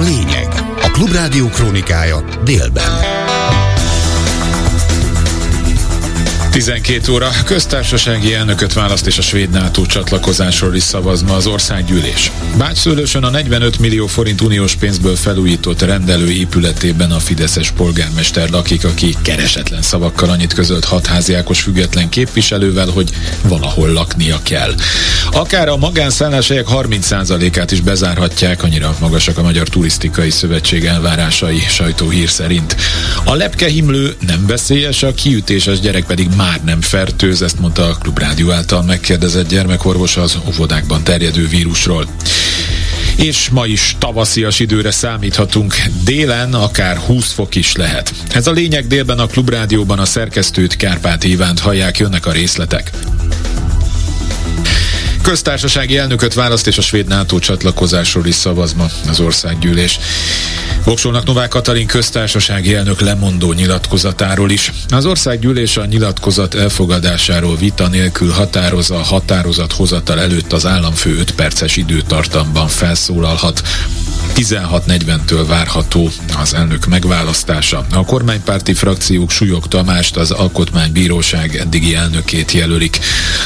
lényeg. A Klubrádió krónikája délben. 12 óra köztársasági elnököt választ és a svéd NATO csatlakozásról is szavaz ma az országgyűlés. Bácsszőlősön a 45 millió forint uniós pénzből felújított rendelő épületében a Fideszes polgármester lakik, aki keresetlen szavakkal annyit közölt hatháziákos független képviselővel, hogy valahol laknia kell. Akár a magánszálláshelyek 30%-át is bezárhatják, annyira magasak a Magyar Turisztikai Szövetség elvárásai sajtóhír szerint. A lepkehimlő nem veszélyes, a kiütéses gyerek pedig már nem fertőz, ezt mondta a Klubrádió által megkérdezett gyermekorvos az óvodákban terjedő vírusról és ma is tavaszias időre számíthatunk. Délen akár 20 fok is lehet. Ez a lényeg délben a Klubrádióban a szerkesztőt Kárpát Ivánt hallják, jönnek a részletek. Köztársasági elnököt választ és a svéd NATO csatlakozásról is szavaz ma az országgyűlés. Voksolnak Novák Katalin köztársasági elnök lemondó nyilatkozatáról is. Az országgyűlés a nyilatkozat elfogadásáról vita nélkül határoz a határozat hozatal előtt az államfő 5 perces időtartamban felszólalhat. 16.40-től várható az elnök megválasztása. A kormánypárti frakciók Súlyog Tamást az Alkotmánybíróság eddigi elnökét jelölik.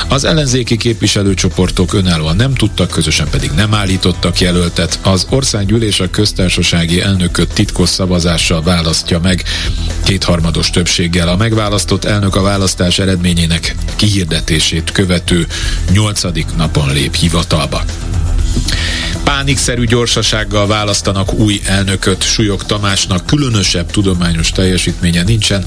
Az ellenzéki képviselőcsoportok önállóan nem tudtak, közösen pedig nem állítottak jelöltet. Az országgyűlés a köztársasági elnököt titkos szavazással választja meg kétharmados többséggel. A megválasztott elnök a választás eredményének kihirdetését követő nyolcadik napon lép hivatalba pánikszerű gyorsasággal választanak új elnököt. Súlyog Tamásnak különösebb tudományos teljesítménye nincsen,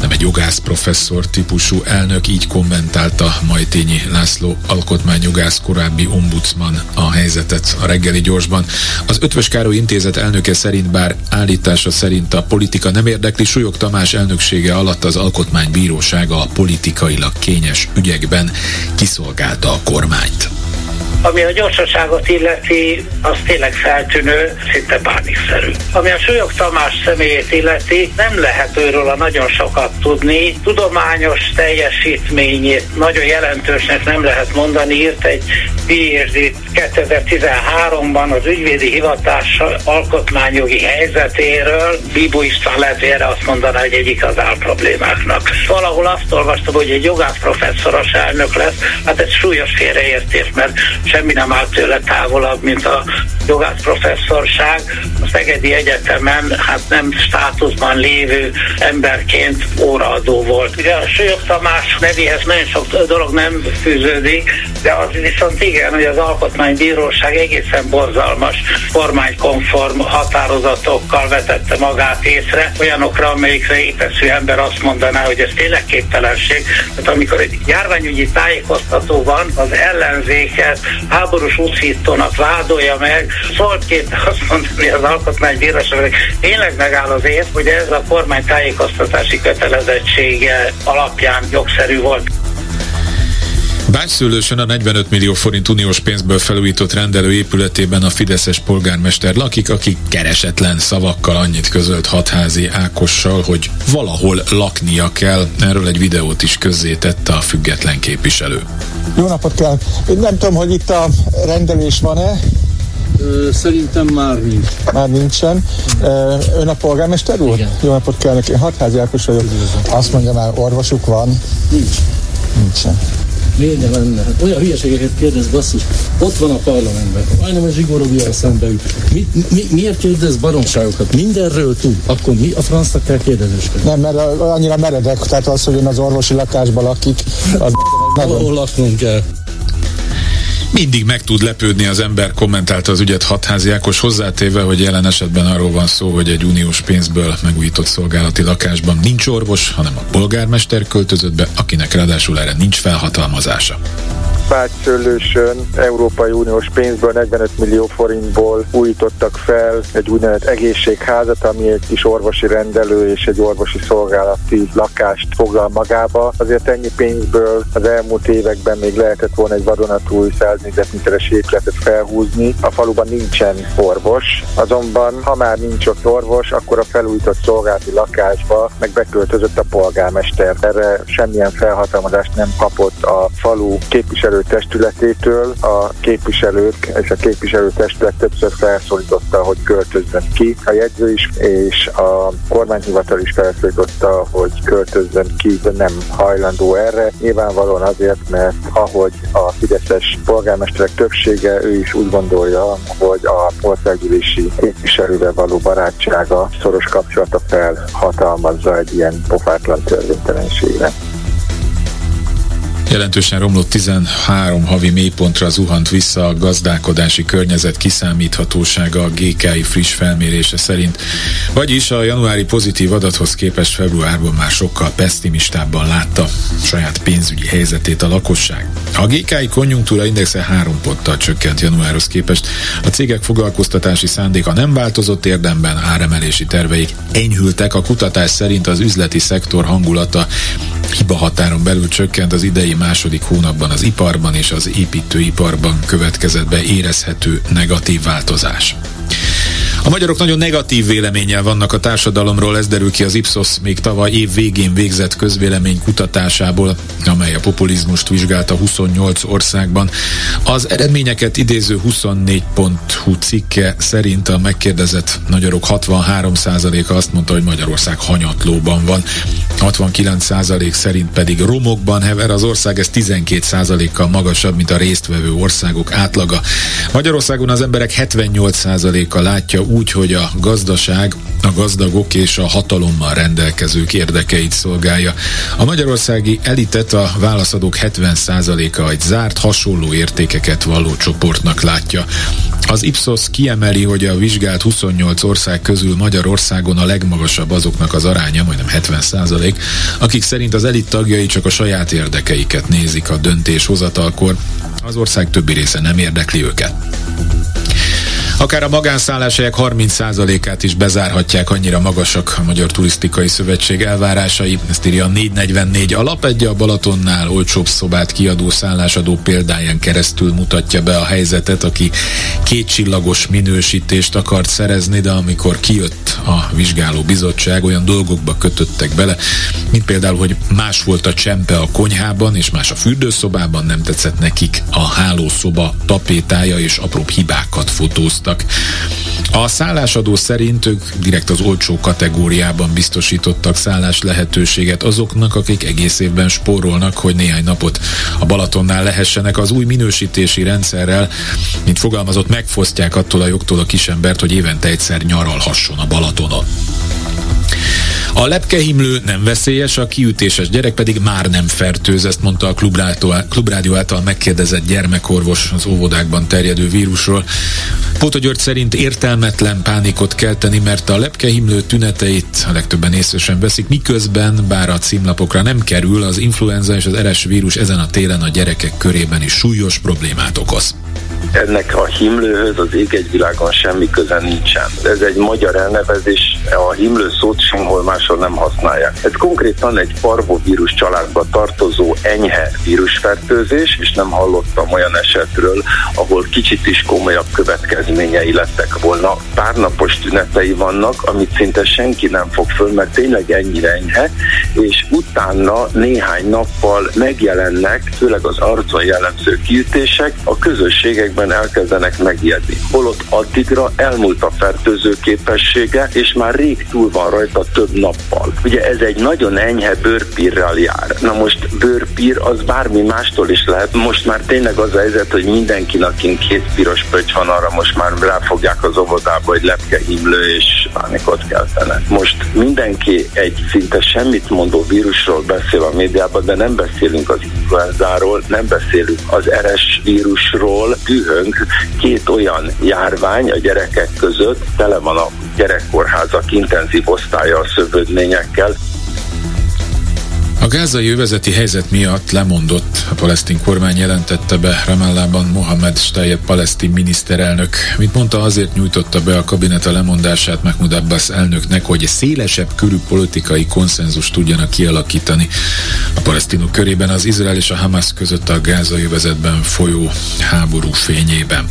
nem egy jogász professzor típusú elnök, így kommentálta Majtényi László alkotmányjogász korábbi ombudsman a helyzetet a reggeli gyorsban. Az Ötvös Károly Intézet elnöke szerint bár állítása szerint a politika nem érdekli, Súlyog Tamás elnöksége alatt az alkotmánybírósága a politikailag kényes ügyekben kiszolgálta a kormányt. Ami a gyorsaságot illeti, az tényleg feltűnő, szinte bánikszerű. Ami a Súlyog Tamás személyét illeti, nem lehet őről a nagyon sokat tudni. Tudományos teljesítményét nagyon jelentősnek nem lehet mondani. Írt egy PhD 2013-ban az ügyvédi hivatás alkotmányjogi helyzetéről. Bíbó István lehet, erre azt mondaná, hogy egyik az problémáknak. Valahol azt olvastam, hogy egy jogász professzoros elnök lesz, hát ez súlyos félreértés, mert semmi nem áll tőle távolabb, mint a jogász professzorság. A Szegedi Egyetemen hát nem státuszban lévő emberként óraadó volt. Ugye a Sőjog Tamás nevéhez nagyon sok dolog nem fűződik, de az viszont igen, hogy az Alkotmánybíróság egészen borzalmas kormánykonform határozatokkal vetette magát észre, olyanokra, amelyikre épeszű ember azt mondaná, hogy ez tényleg képtelenség. Tehát amikor egy járványügyi tájékoztató van, az ellenzéket háborús úszítónak vádolja meg, szólt két azt mondani az alkotmánybíróság, hogy tényleg megáll az év, hogy ez a kormány tájékoztatási kötelezettsége alapján jogszerű volt. Bácsszőlősön a 45 millió forint uniós pénzből felújított rendelő épületében a Fideszes polgármester lakik, aki keresetlen szavakkal annyit közölt hatházi Ákossal, hogy valahol laknia kell. Erről egy videót is közzétette a független képviselő. Jó napot kell! Nem tudom, hogy itt a rendelés van-e, Szerintem már nincs. Már nincsen. Ön a polgármester úr? Igen. Jó napot kell neki. Hatházi Ákos vagyok. Azt mondja már, orvosuk van. Nincs. Nincsen. Ne lenne? Hát olyan hülyeségeket kérdez, basszus. Ott van a parlamentben. Majdnem a Zsigó Robival szembe ül. Mi, mi, miért kérdez baromságokat? Mindenről tud. Akkor mi a francnak kell kérdezősködni? Nem, mert annyira meredek, tehát az, hogy ön az orvosi lakásban lakik, az. Ahol laknunk kell. Mindig meg tud lepődni az ember, kommentálta az ügyet hatházi Ákos hozzátéve, hogy jelen esetben arról van szó, hogy egy uniós pénzből megújított szolgálati lakásban nincs orvos, hanem a polgármester költözött be, akinek ráadásul erre nincs felhatalmazása. Bácsszőlősön Európai Uniós pénzből 45 millió forintból újítottak fel egy úgynevezett egészségházat, ami egy kis orvosi rendelő és egy orvosi szolgálati lakást foglal magába. Azért ennyi pénzből az elmúlt években még lehetett volna egy vadonatúj 100 négyzetméteres épületet felhúzni. A faluban nincsen orvos, azonban ha már nincs ott orvos, akkor a felújított szolgálati lakásba meg beköltözött a polgármester. Erre semmilyen felhatalmazást nem kapott a falu képviselőtestületétől a képviselők és a képviselőtestület többször felszólította, hogy költözzön ki a jegyző is, és a kormányhivatal is felszólította, hogy költözzön ki, de nem hajlandó erre. Nyilvánvalóan azért, mert ahogy a Fideszes polgármesterek többsége, ő is úgy gondolja, hogy a országgyűlési képviselővel való barátsága, szoros kapcsolata felhatalmazza egy ilyen pofátlan törvénytelenségre. Jelentősen romlott 13 havi mélypontra zuhant vissza a gazdálkodási környezet kiszámíthatósága a GKI friss felmérése szerint. Vagyis a januári pozitív adathoz képest februárban már sokkal pessimistábban látta saját pénzügyi helyzetét a lakosság. A GKI konjunktúra indexe 3 ponttal csökkent januárhoz képest. A cégek foglalkoztatási szándéka nem változott érdemben, áremelési terveik enyhültek. A kutatás szerint az üzleti szektor hangulata hiba határon belül csökkent az idei második hónapban az iparban és az építőiparban következett be érezhető negatív változás. A magyarok nagyon negatív véleménnyel vannak a társadalomról, ez derül ki az Ipsos még tavaly év végén végzett közvélemény kutatásából, amely a populizmust vizsgálta 28 országban. Az eredményeket idéző 24.hu cikke szerint a megkérdezett magyarok 63%-a azt mondta, hogy Magyarország hanyatlóban van, 69% szerint pedig romokban hever, az ország ez 12%-kal magasabb, mint a résztvevő országok átlaga. Magyarországon az emberek 78%-a látja úgy, hogy a gazdaság a gazdagok és a hatalommal rendelkezők érdekeit szolgálja. A magyarországi elitet a válaszadók 70%-a egy zárt, hasonló értékeket valló csoportnak látja. Az Ipsos kiemeli, hogy a vizsgált 28 ország közül Magyarországon a legmagasabb azoknak az aránya, majdnem 70 százalék, akik szerint az elit tagjai csak a saját érdekeiket nézik a döntéshozatalkor, az ország többi része nem érdekli őket. Akár a magánszálláshelyek 30%-át is bezárhatják, annyira magasak a Magyar Turisztikai Szövetség elvárásai. Ezt írja a 444 alap, egy a Balatonnál olcsóbb szobát kiadó szállásadó példáján keresztül mutatja be a helyzetet, aki két csillagos minősítést akart szerezni, de amikor kijött a vizsgáló bizottság, olyan dolgokba kötöttek bele, mint például, hogy más volt a csempe a konyhában, és más a fürdőszobában, nem tetszett nekik a hálószoba tapétája, és apróbb hibákat fotóztak dolgoztak. A szállásadó szerint ők direkt az olcsó kategóriában biztosítottak szállás lehetőséget azoknak, akik egész évben spórolnak, hogy néhány napot a Balatonnál lehessenek az új minősítési rendszerrel, mint fogalmazott, megfosztják attól a jogtól a kisembert, hogy évente egyszer nyaralhasson a Balatonon. A lepkehimlő nem veszélyes, a kiütéses gyerek pedig már nem fertőz, ezt mondta a klubrádió által megkérdezett gyermekorvos az óvodákban terjedő vírusról. Póta György szerint értelmetlen pánikot kell tenni, mert a lepkehimlő tüneteit a legtöbben észre veszik, miközben, bár a címlapokra nem kerül, az influenza és az RS vírus ezen a télen a gyerekek körében is súlyos problémát okoz ennek a himlőhöz az ég egy világon semmi köze nincsen. Ez egy magyar elnevezés, a himlő szót sehol máshol nem használják. Ez konkrétan egy parvovírus családba tartozó enyhe vírusfertőzés, és nem hallottam olyan esetről, ahol kicsit is komolyabb következményei lettek volna. Párnapos tünetei vannak, amit szinte senki nem fog föl, mert tényleg ennyire enyhe, és utána néhány nappal megjelennek, főleg az arcon jellemző kiütések, a közösségekben esetekben elkezdenek megijedni. Holott addigra elmúlt a fertőző képessége, és már rég túl van rajta több nappal. Ugye ez egy nagyon enyhe bőrpírral jár. Na most bőrpír az bármi mástól is lehet. Most már tényleg az a helyzet, hogy mindenkinek akin két piros pöcs van, arra most már ráfogják az óvodába, hogy lepkehimlő és pánikot keltene. Most mindenki egy szinte semmit mondó vírusról beszél a médiában, de nem beszélünk az influenzáról, nem beszélünk az RS vírusról, dühöng két olyan járvány a gyerekek között, tele van a gyerekkórházak intenzív osztálya a szövődményekkel. A gázai övezeti helyzet miatt lemondott a palesztin kormány jelentette be Ramallában Mohamed Stayeb palesztin miniszterelnök. Mint mondta, azért nyújtotta be a kabinet a lemondását Mahmoud Abbas elnöknek, hogy szélesebb körű politikai konszenzus tudjanak kialakítani a palesztinok körében az Izrael és a Hamas között a gázai övezetben folyó háború fényében.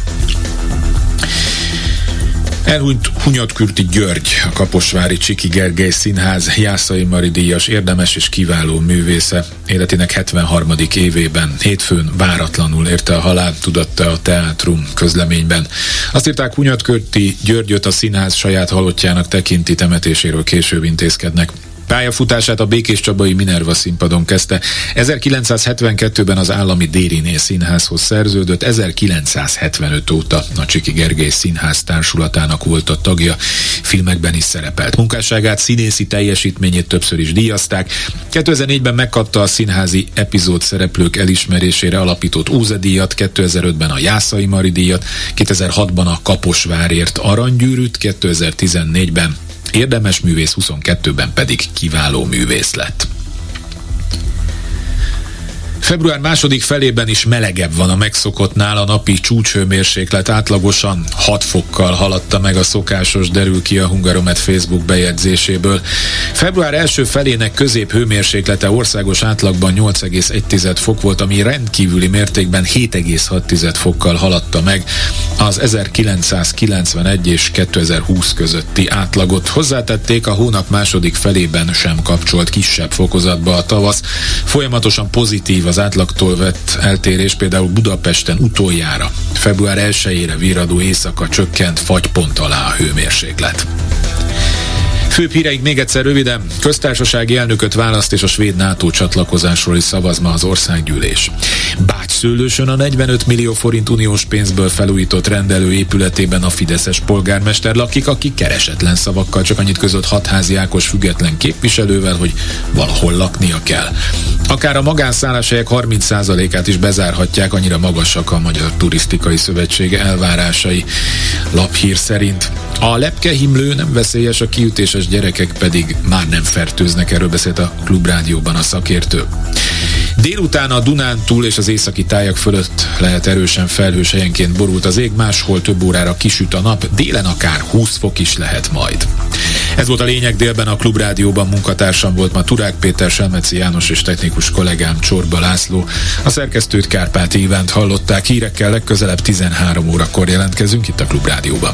Elhunyt Hunyatkürti György, a Kaposvári Csiki Gergely Színház Jászai Mari díjas érdemes és kiváló művésze. Életének 73. évében hétfőn váratlanul érte a halál, tudatta a teátrum közleményben. Azt írták Hunyatkürti Györgyöt a színház saját halottjának tekinti temetéséről később intézkednek. Pályafutását a Békés Csabai Minerva színpadon kezdte. 1972-ben az Állami Dériné Színházhoz szerződött, 1975 óta a Csiki Gergely Színház társulatának volt a tagja, filmekben is szerepelt. Munkásságát, színészi teljesítményét többször is díjazták. 2004-ben megkapta a színházi epizód szereplők elismerésére alapított Óze díjat, 2005-ben a Jászai Mari díjat, 2006-ban a Kaposvárért aranygyűrűt, 2014-ben Érdemes művész 22-ben pedig kiváló művész lett. Február második felében is melegebb van a megszokottnál, a napi csúcshőmérséklet átlagosan 6 fokkal haladta meg a szokásos, derül ki a Hungaromet Facebook bejegyzéséből. Február első felének közép hőmérséklete országos átlagban 8,1 fok volt, ami rendkívüli mértékben 7,6 fokkal haladta meg az 1991 és 2020 közötti átlagot. Hozzátették a hónap második felében sem kapcsolt kisebb fokozatba a tavasz. Folyamatosan pozitív az átlagtól vett eltérés például Budapesten utoljára február 1-ére viradó éjszaka csökkent fagypont alá a hőmérséklet. Főbb híreik még egyszer röviden. Köztársasági elnököt választ és a svéd NATO csatlakozásról is szavaz ma az országgyűlés. Bács szőlősön a 45 millió forint uniós pénzből felújított rendelő épületében a Fideszes polgármester lakik, aki keresetlen szavakkal csak annyit között hatházi Ákos független képviselővel, hogy valahol laknia kell. Akár a magánszálláshelyek 30%-át is bezárhatják, annyira magasak a Magyar Turisztikai Szövetsége elvárásai. Laphír szerint a lepkehimlő nem veszélyes, a kiütéses gyerekek pedig már nem fertőznek, erről beszélt a Klubrádióban a szakértő. Délután a Dunán túl és az északi tájak fölött lehet erősen felhős helyenként borult az ég, máshol több órára kisüt a nap, délen akár 20 fok is lehet majd. Ez volt a lényeg délben a Klubrádióban munkatársam volt ma Turák Péter, Selmeci János és technikus kollégám Csorba László. A szerkesztőt Kárpát Ivánt hallották, hírekkel legközelebb 13 órakor jelentkezünk itt a Klubrádióban.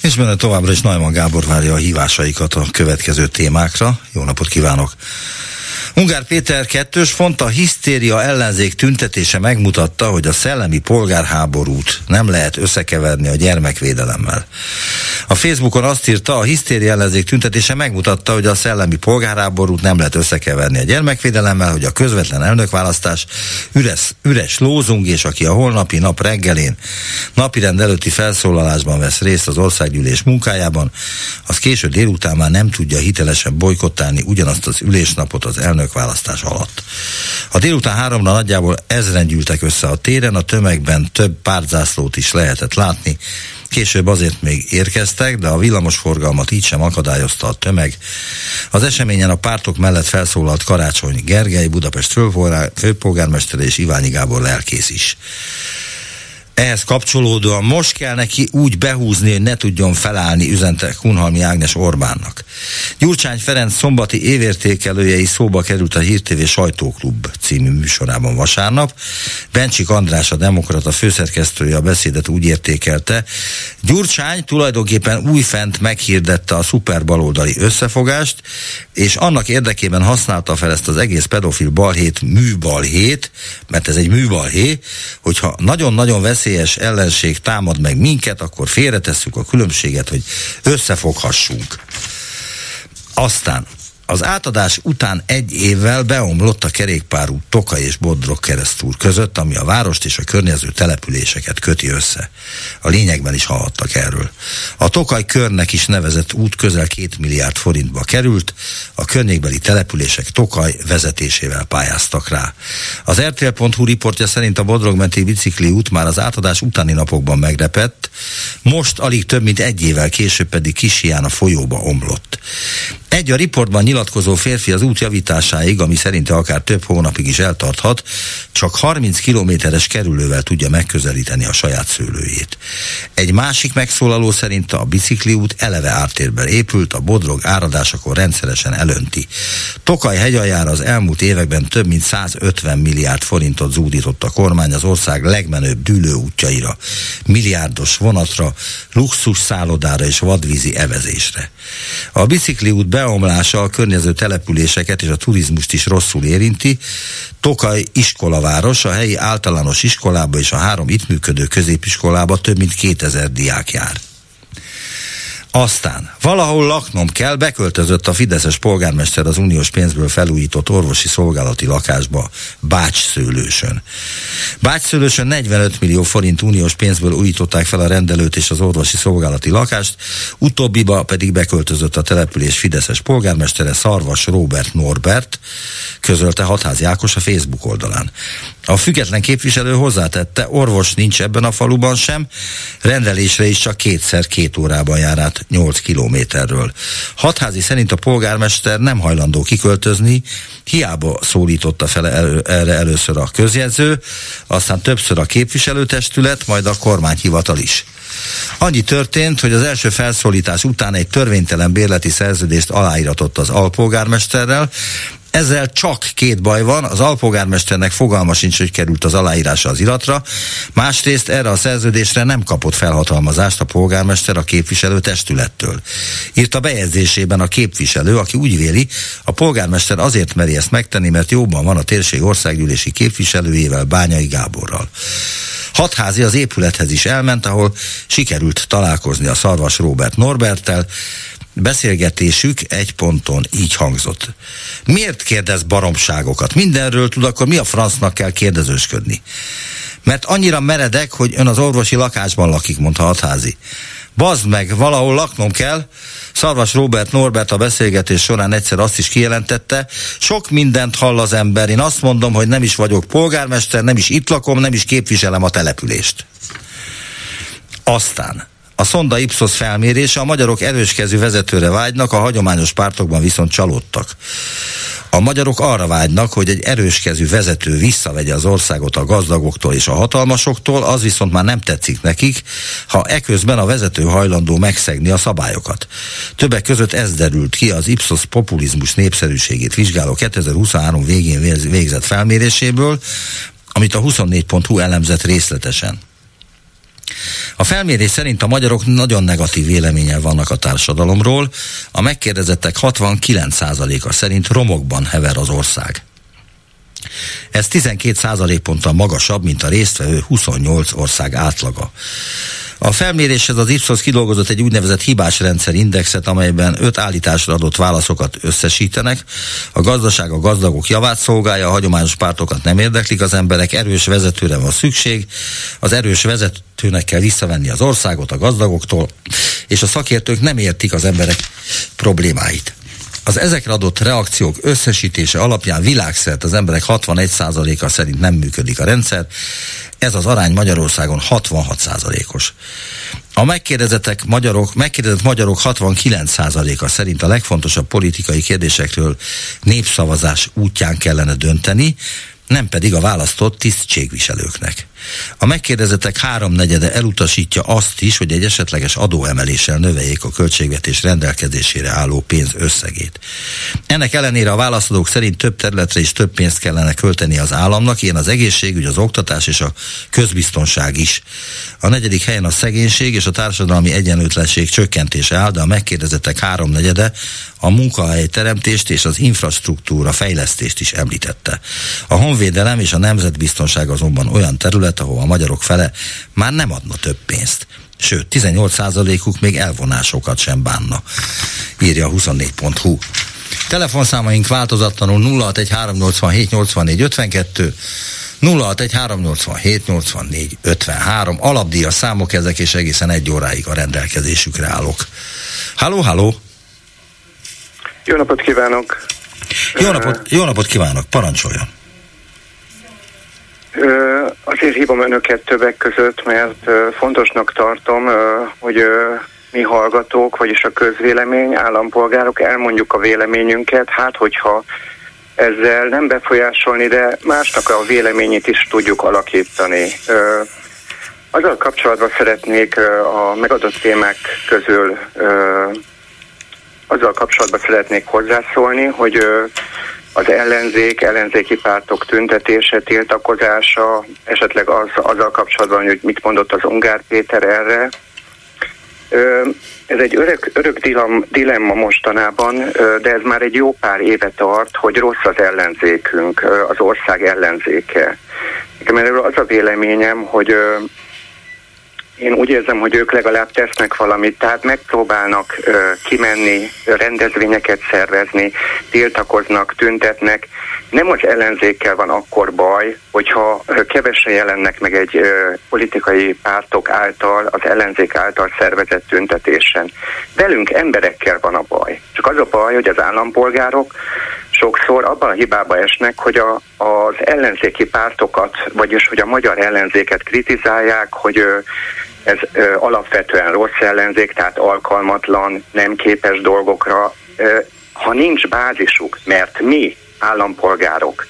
És benne továbbra is Najman Gábor várja a hívásaikat a következő témákra. Jó napot kívánok! Ungár Péter kettős font, a hisztéria ellenzék tüntetése megmutatta, hogy a szellemi polgárháborút nem lehet összekeverni a gyermekvédelemmel. A Facebookon azt írta, a hisztéria ellenzék tüntetése megmutatta, hogy a szellemi polgárháborút nem lehet összekeverni a gyermekvédelemmel, hogy a közvetlen elnökválasztás üres, üres lózung, és aki a holnapi nap reggelén napirend előtti felszólalásban vesz részt az országgyűlés munkájában, az késő délután már nem tudja hitelesen bolykottálni ugyanazt az ülésnapot az elnök elnökválasztás alatt. A délután háromra nagyjából ezren gyűltek össze a téren, a tömegben több pártzászlót is lehetett látni, Később azért még érkeztek, de a villamosforgalmat így sem akadályozta a tömeg. Az eseményen a pártok mellett felszólalt Karácsony Gergely, Budapest főpolgármester és Iványi Gábor lelkész is ehhez kapcsolódóan most kell neki úgy behúzni, hogy ne tudjon felállni, üzente Kunhalmi Ágnes Orbánnak. Gyurcsány Ferenc szombati évértékelője is szóba került a Hír TV Sajtóklub című műsorában vasárnap. Bencsik András, a demokrata főszerkesztője a beszédet úgy értékelte. Gyurcsány tulajdonképpen újfent meghirdette a szuperbaloldali összefogást, és annak érdekében használta fel ezt az egész pedofil balhét műbalhét, mert ez egy műbalhé, hogyha nagyon-nagyon veszélyes veszélyes ellenség támad meg minket, akkor félretesszük a különbséget, hogy összefoghassunk. Aztán Az átadás után egy évvel beomlott a kerékpárút Toka és Bodrog keresztúr között, ami a várost és a környező településeket köti össze. A lényegben is hallhattak erről. A Tokaj körnek is nevezett út közel két milliárd forintba került, a környékbeli települések Tokaj vezetésével pályáztak rá. Az RTL.hu riportja szerint a Bodrogmenti bicikli út már az átadás utáni napokban megrepett, most alig több mint egy évvel később pedig Kisiján a folyóba omlott. Egy a riportban nyilatkozó férfi az út javításáig, ami szerinte akár több hónapig is eltarthat, csak 30 kilométeres kerülővel tudja megközelíteni a saját szőlőjét. Egy másik megszólaló szerint a bicikliút eleve ártérben épült, a bodrog áradásakor rendszeresen elönti. Tokaj hegyaljára az elmúlt években több mint 150 milliárd forintot zúdított a kormány az ország legmenőbb dűlőútjaira, milliárdos vonatra, luxus szállodára és vadvízi evezésre. A bicikliút beomlása a környező településeket és a turizmust is rosszul érinti. Tokaj iskolaváros, a helyi általános iskolába és a három itt működő középiskolába több mint 2000 diák jár. Aztán valahol laknom kell, beköltözött a Fideszes polgármester az uniós pénzből felújított orvosi szolgálati lakásba Bács-szőlősön. Bács-szőlősön 45 millió forint uniós pénzből újították fel a rendelőt és az orvosi szolgálati lakást, utóbbiba pedig beköltözött a település Fideszes polgármestere Szarvas Robert Norbert, közölte Hatházi Ákos a Facebook oldalán. A független képviselő hozzátette, orvos nincs ebben a faluban sem, rendelésre is csak kétszer két órában jár át 8 kilométerről. Hatházi szerint a polgármester nem hajlandó kiköltözni, hiába szólította fel elő, erre először a közjegyző, aztán többször a képviselőtestület, majd a kormányhivatal is. Annyi történt, hogy az első felszólítás után egy törvénytelen bérleti szerződést aláíratott az alpolgármesterrel, ezzel csak két baj van, az alpolgármesternek fogalma sincs, hogy került az aláírása az iratra, másrészt erre a szerződésre nem kapott felhatalmazást a polgármester a képviselő testülettől. Írta bejegyzésében a képviselő, aki úgy véli, a polgármester azért meri ezt megtenni, mert jóban van a térség országgyűlési képviselőjével, Bányai Gáborral. Hatházi az épülethez is elment, ahol sikerült találkozni a Szarvas Robert Norbertel, beszélgetésük egy ponton így hangzott. Miért kérdez baromságokat? Mindenről tud, akkor mi a francnak kell kérdezősködni? Mert annyira meredek, hogy ön az orvosi lakásban lakik, mondta Hatházi. Bazd meg, valahol laknom kell. Szarvas Robert Norbert a beszélgetés során egyszer azt is kijelentette, sok mindent hall az ember, én azt mondom, hogy nem is vagyok polgármester, nem is itt lakom, nem is képviselem a települést. Aztán a Szonda Ipsos felmérése a magyarok erőskező vezetőre vágynak, a hagyományos pártokban viszont csalódtak. A magyarok arra vágynak, hogy egy erőskezű vezető visszavegye az országot a gazdagoktól és a hatalmasoktól, az viszont már nem tetszik nekik, ha eközben a vezető hajlandó megszegni a szabályokat. Többek között ez derült ki az Ipsos populizmus népszerűségét vizsgáló 2023 végén végzett felméréséből, amit a 24.hu elemzett részletesen. A felmérés szerint a magyarok nagyon negatív véleménye vannak a társadalomról, a megkérdezettek 69%-a szerint romokban hever az ország. Ez 12 ponttal magasabb, mint a résztvevő 28 ország átlaga. A felméréshez az Ipsos kidolgozott egy úgynevezett hibás rendszer indexet, amelyben öt állításra adott válaszokat összesítenek. A gazdaság a gazdagok javát szolgálja, a hagyományos pártokat nem érdeklik az emberek, erős vezetőre van szükség, az erős vezetőnek kell visszavenni az országot a gazdagoktól, és a szakértők nem értik az emberek problémáit. Az ezekre adott reakciók összesítése alapján világszerte az emberek 61%-a szerint nem működik a rendszer, ez az arány Magyarországon 66%-os. A megkérdezettek magyarok, megkérdezett magyarok 69%-a szerint a legfontosabb politikai kérdésekről népszavazás útján kellene dönteni, nem pedig a választott tisztségviselőknek. A megkérdezettek háromnegyede elutasítja azt is, hogy egy esetleges adóemeléssel növeljék a költségvetés rendelkezésére álló pénz összegét. Ennek ellenére a válaszadók szerint több területre is több pénzt kellene költeni az államnak, ilyen az egészségügy, az oktatás és a közbiztonság is. A negyedik helyen a szegénység és a társadalmi egyenlőtlenség csökkentése áll, de a megkérdezettek háromnegyede a munkahely teremtést és az infrastruktúra fejlesztést is említette. A honvédelem és a nemzetbiztonság azonban olyan terület, ahol a magyarok fele már nem adna több pénzt. Sőt, 18%-uk még elvonásokat sem bánna, írja a 24.hu. Telefonszámaink változatlanul 0613878452 0613878453 alapdíjas számok ezek, és egészen egy óráig a rendelkezésükre állok. Halló, halló! Jó napot kívánok! Jó napot, jó napot kívánok, parancsoljon! Azért hívom önöket többek között, mert fontosnak tartom, hogy mi hallgatók, vagyis a közvélemény, állampolgárok elmondjuk a véleményünket, hát hogyha ezzel nem befolyásolni, de másnak a véleményét is tudjuk alakítani. Azzal kapcsolatban szeretnék a megadott témák közül azzal kapcsolatban szeretnék hozzászólni, hogy az ellenzék, ellenzéki pártok tüntetése, tiltakozása, esetleg az, azzal kapcsolatban, hogy mit mondott az Ungár Péter erre. Ez egy örök, örök dilemma, mostanában, de ez már egy jó pár éve tart, hogy rossz az ellenzékünk, az ország ellenzéke. Nekem erről az a véleményem, hogy én úgy érzem, hogy ők legalább tesznek valamit, tehát megpróbálnak ö, kimenni, rendezvényeket szervezni, tiltakoznak, tüntetnek. Nem az ellenzékkel van akkor baj, hogyha kevesen jelennek meg egy ö, politikai pártok által, az ellenzék által szervezett tüntetésen. Velünk emberekkel van a baj. Csak az a baj, hogy az állampolgárok sokszor abban a hibába esnek, hogy a, az ellenzéki pártokat, vagyis hogy a magyar ellenzéket kritizálják, hogy ö, ez ö, alapvetően rossz ellenzék, tehát alkalmatlan, nem képes dolgokra. Ö, ha nincs bázisuk, mert mi állampolgárok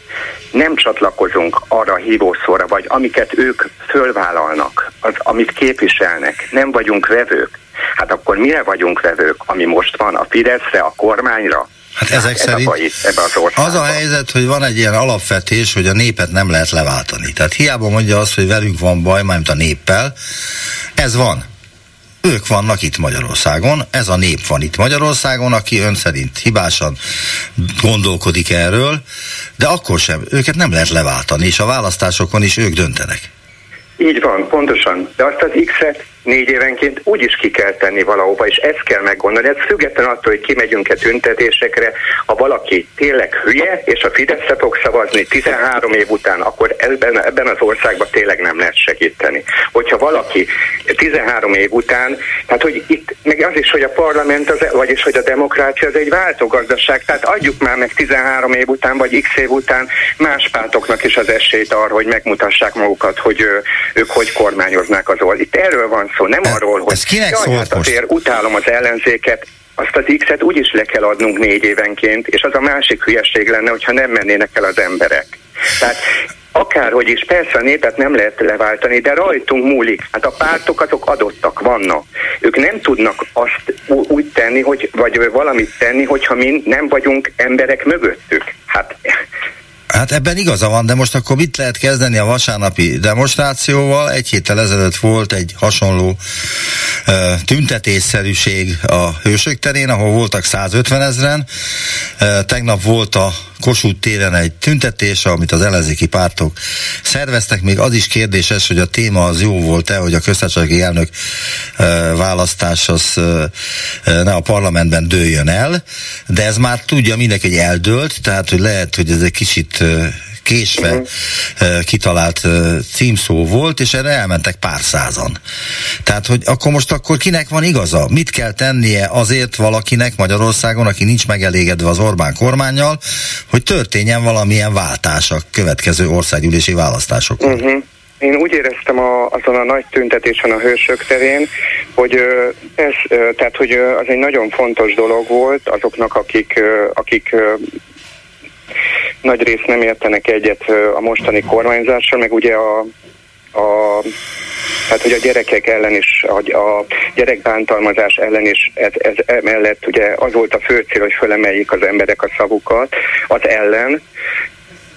nem csatlakozunk arra hívószóra, vagy amiket ők fölvállalnak, az, amit képviselnek, nem vagyunk vevők, hát akkor mire vagyunk vevők, ami most van, a Fideszre, a kormányra, Hát ezek ez szerint ebbe az, az a helyzet, hogy van egy ilyen alapvetés, hogy a népet nem lehet leváltani. Tehát hiába mondja azt, hogy velünk van baj, mármint a néppel, ez van. Ők vannak itt Magyarországon, ez a nép van itt Magyarországon, aki ön szerint hibásan gondolkodik erről, de akkor sem, őket nem lehet leváltani, és a választásokon is ők döntenek. Így van, pontosan. De azt az X-et négy évenként úgy is ki kell tenni valahova, és ezt kell meggondolni. Ez független attól, hogy kimegyünk-e tüntetésekre, ha valaki tényleg hülye, és a Fideszre fog szavazni 13 év után, akkor ebben, ebben az országban tényleg nem lehet segíteni. Hogyha valaki 13 év után, tehát hogy itt, meg az is, hogy a parlament, az, vagyis hogy a demokrácia az egy váltogazdaság, tehát adjuk már meg 13 év után, vagy x év után más pártoknak is az esélyt arra, hogy megmutassák magukat, hogy ők hogy kormányoznák az országot. Itt erről van nem e, arról, hogy ez kinek jaj, hát azért utálom az ellenzéket, azt az X-et úgyis le kell adnunk négy évenként, és az a másik hülyeség lenne, hogyha nem mennének el az emberek. Tehát akárhogy is, persze a népet nem lehet leváltani, de rajtunk múlik. Hát a pártok azok adottak, vannak. Ők nem tudnak azt úgy tenni, hogy, vagy valamit tenni, hogyha mi nem vagyunk emberek mögöttük. Hát Hát ebben igaza van, de most akkor mit lehet kezdeni a vasárnapi demonstrációval? Egy héttel ezelőtt volt egy hasonló uh, tüntetésszerűség a Hősök terén, ahol voltak 150 ezeren. Uh, tegnap volt a Kossuth téren egy tüntetés, amit az ellenzéki pártok szerveztek. Még az is kérdéses, hogy a téma az jó volt-e, hogy a köztársasági elnök uh, választás az uh, ne a parlamentben dőljön el, de ez már tudja mindenki, hogy eldőlt, tehát hogy lehet, hogy ez egy kicsit késve kitalált címszó volt, és erre elmentek pár százan. Tehát, hogy akkor most akkor kinek van igaza? Mit kell tennie azért valakinek Magyarországon, aki nincs megelégedve az Orbán kormányjal, hogy történjen valamilyen váltás a következő országgyűlési választásokon? Uh-huh. Én úgy éreztem a, azon a nagy tüntetésen a hősök terén, hogy ez, tehát, hogy az egy nagyon fontos dolog volt azoknak, akik, akik nagy rész nem értenek egyet a mostani kormányzással, meg ugye a, a tehát, hogy a gyerekek ellen is, a, a gyerekbántalmazás ellen is, ez, ez emellett ugye az volt a fő cél, hogy fölemeljék az emberek a szavukat az ellen,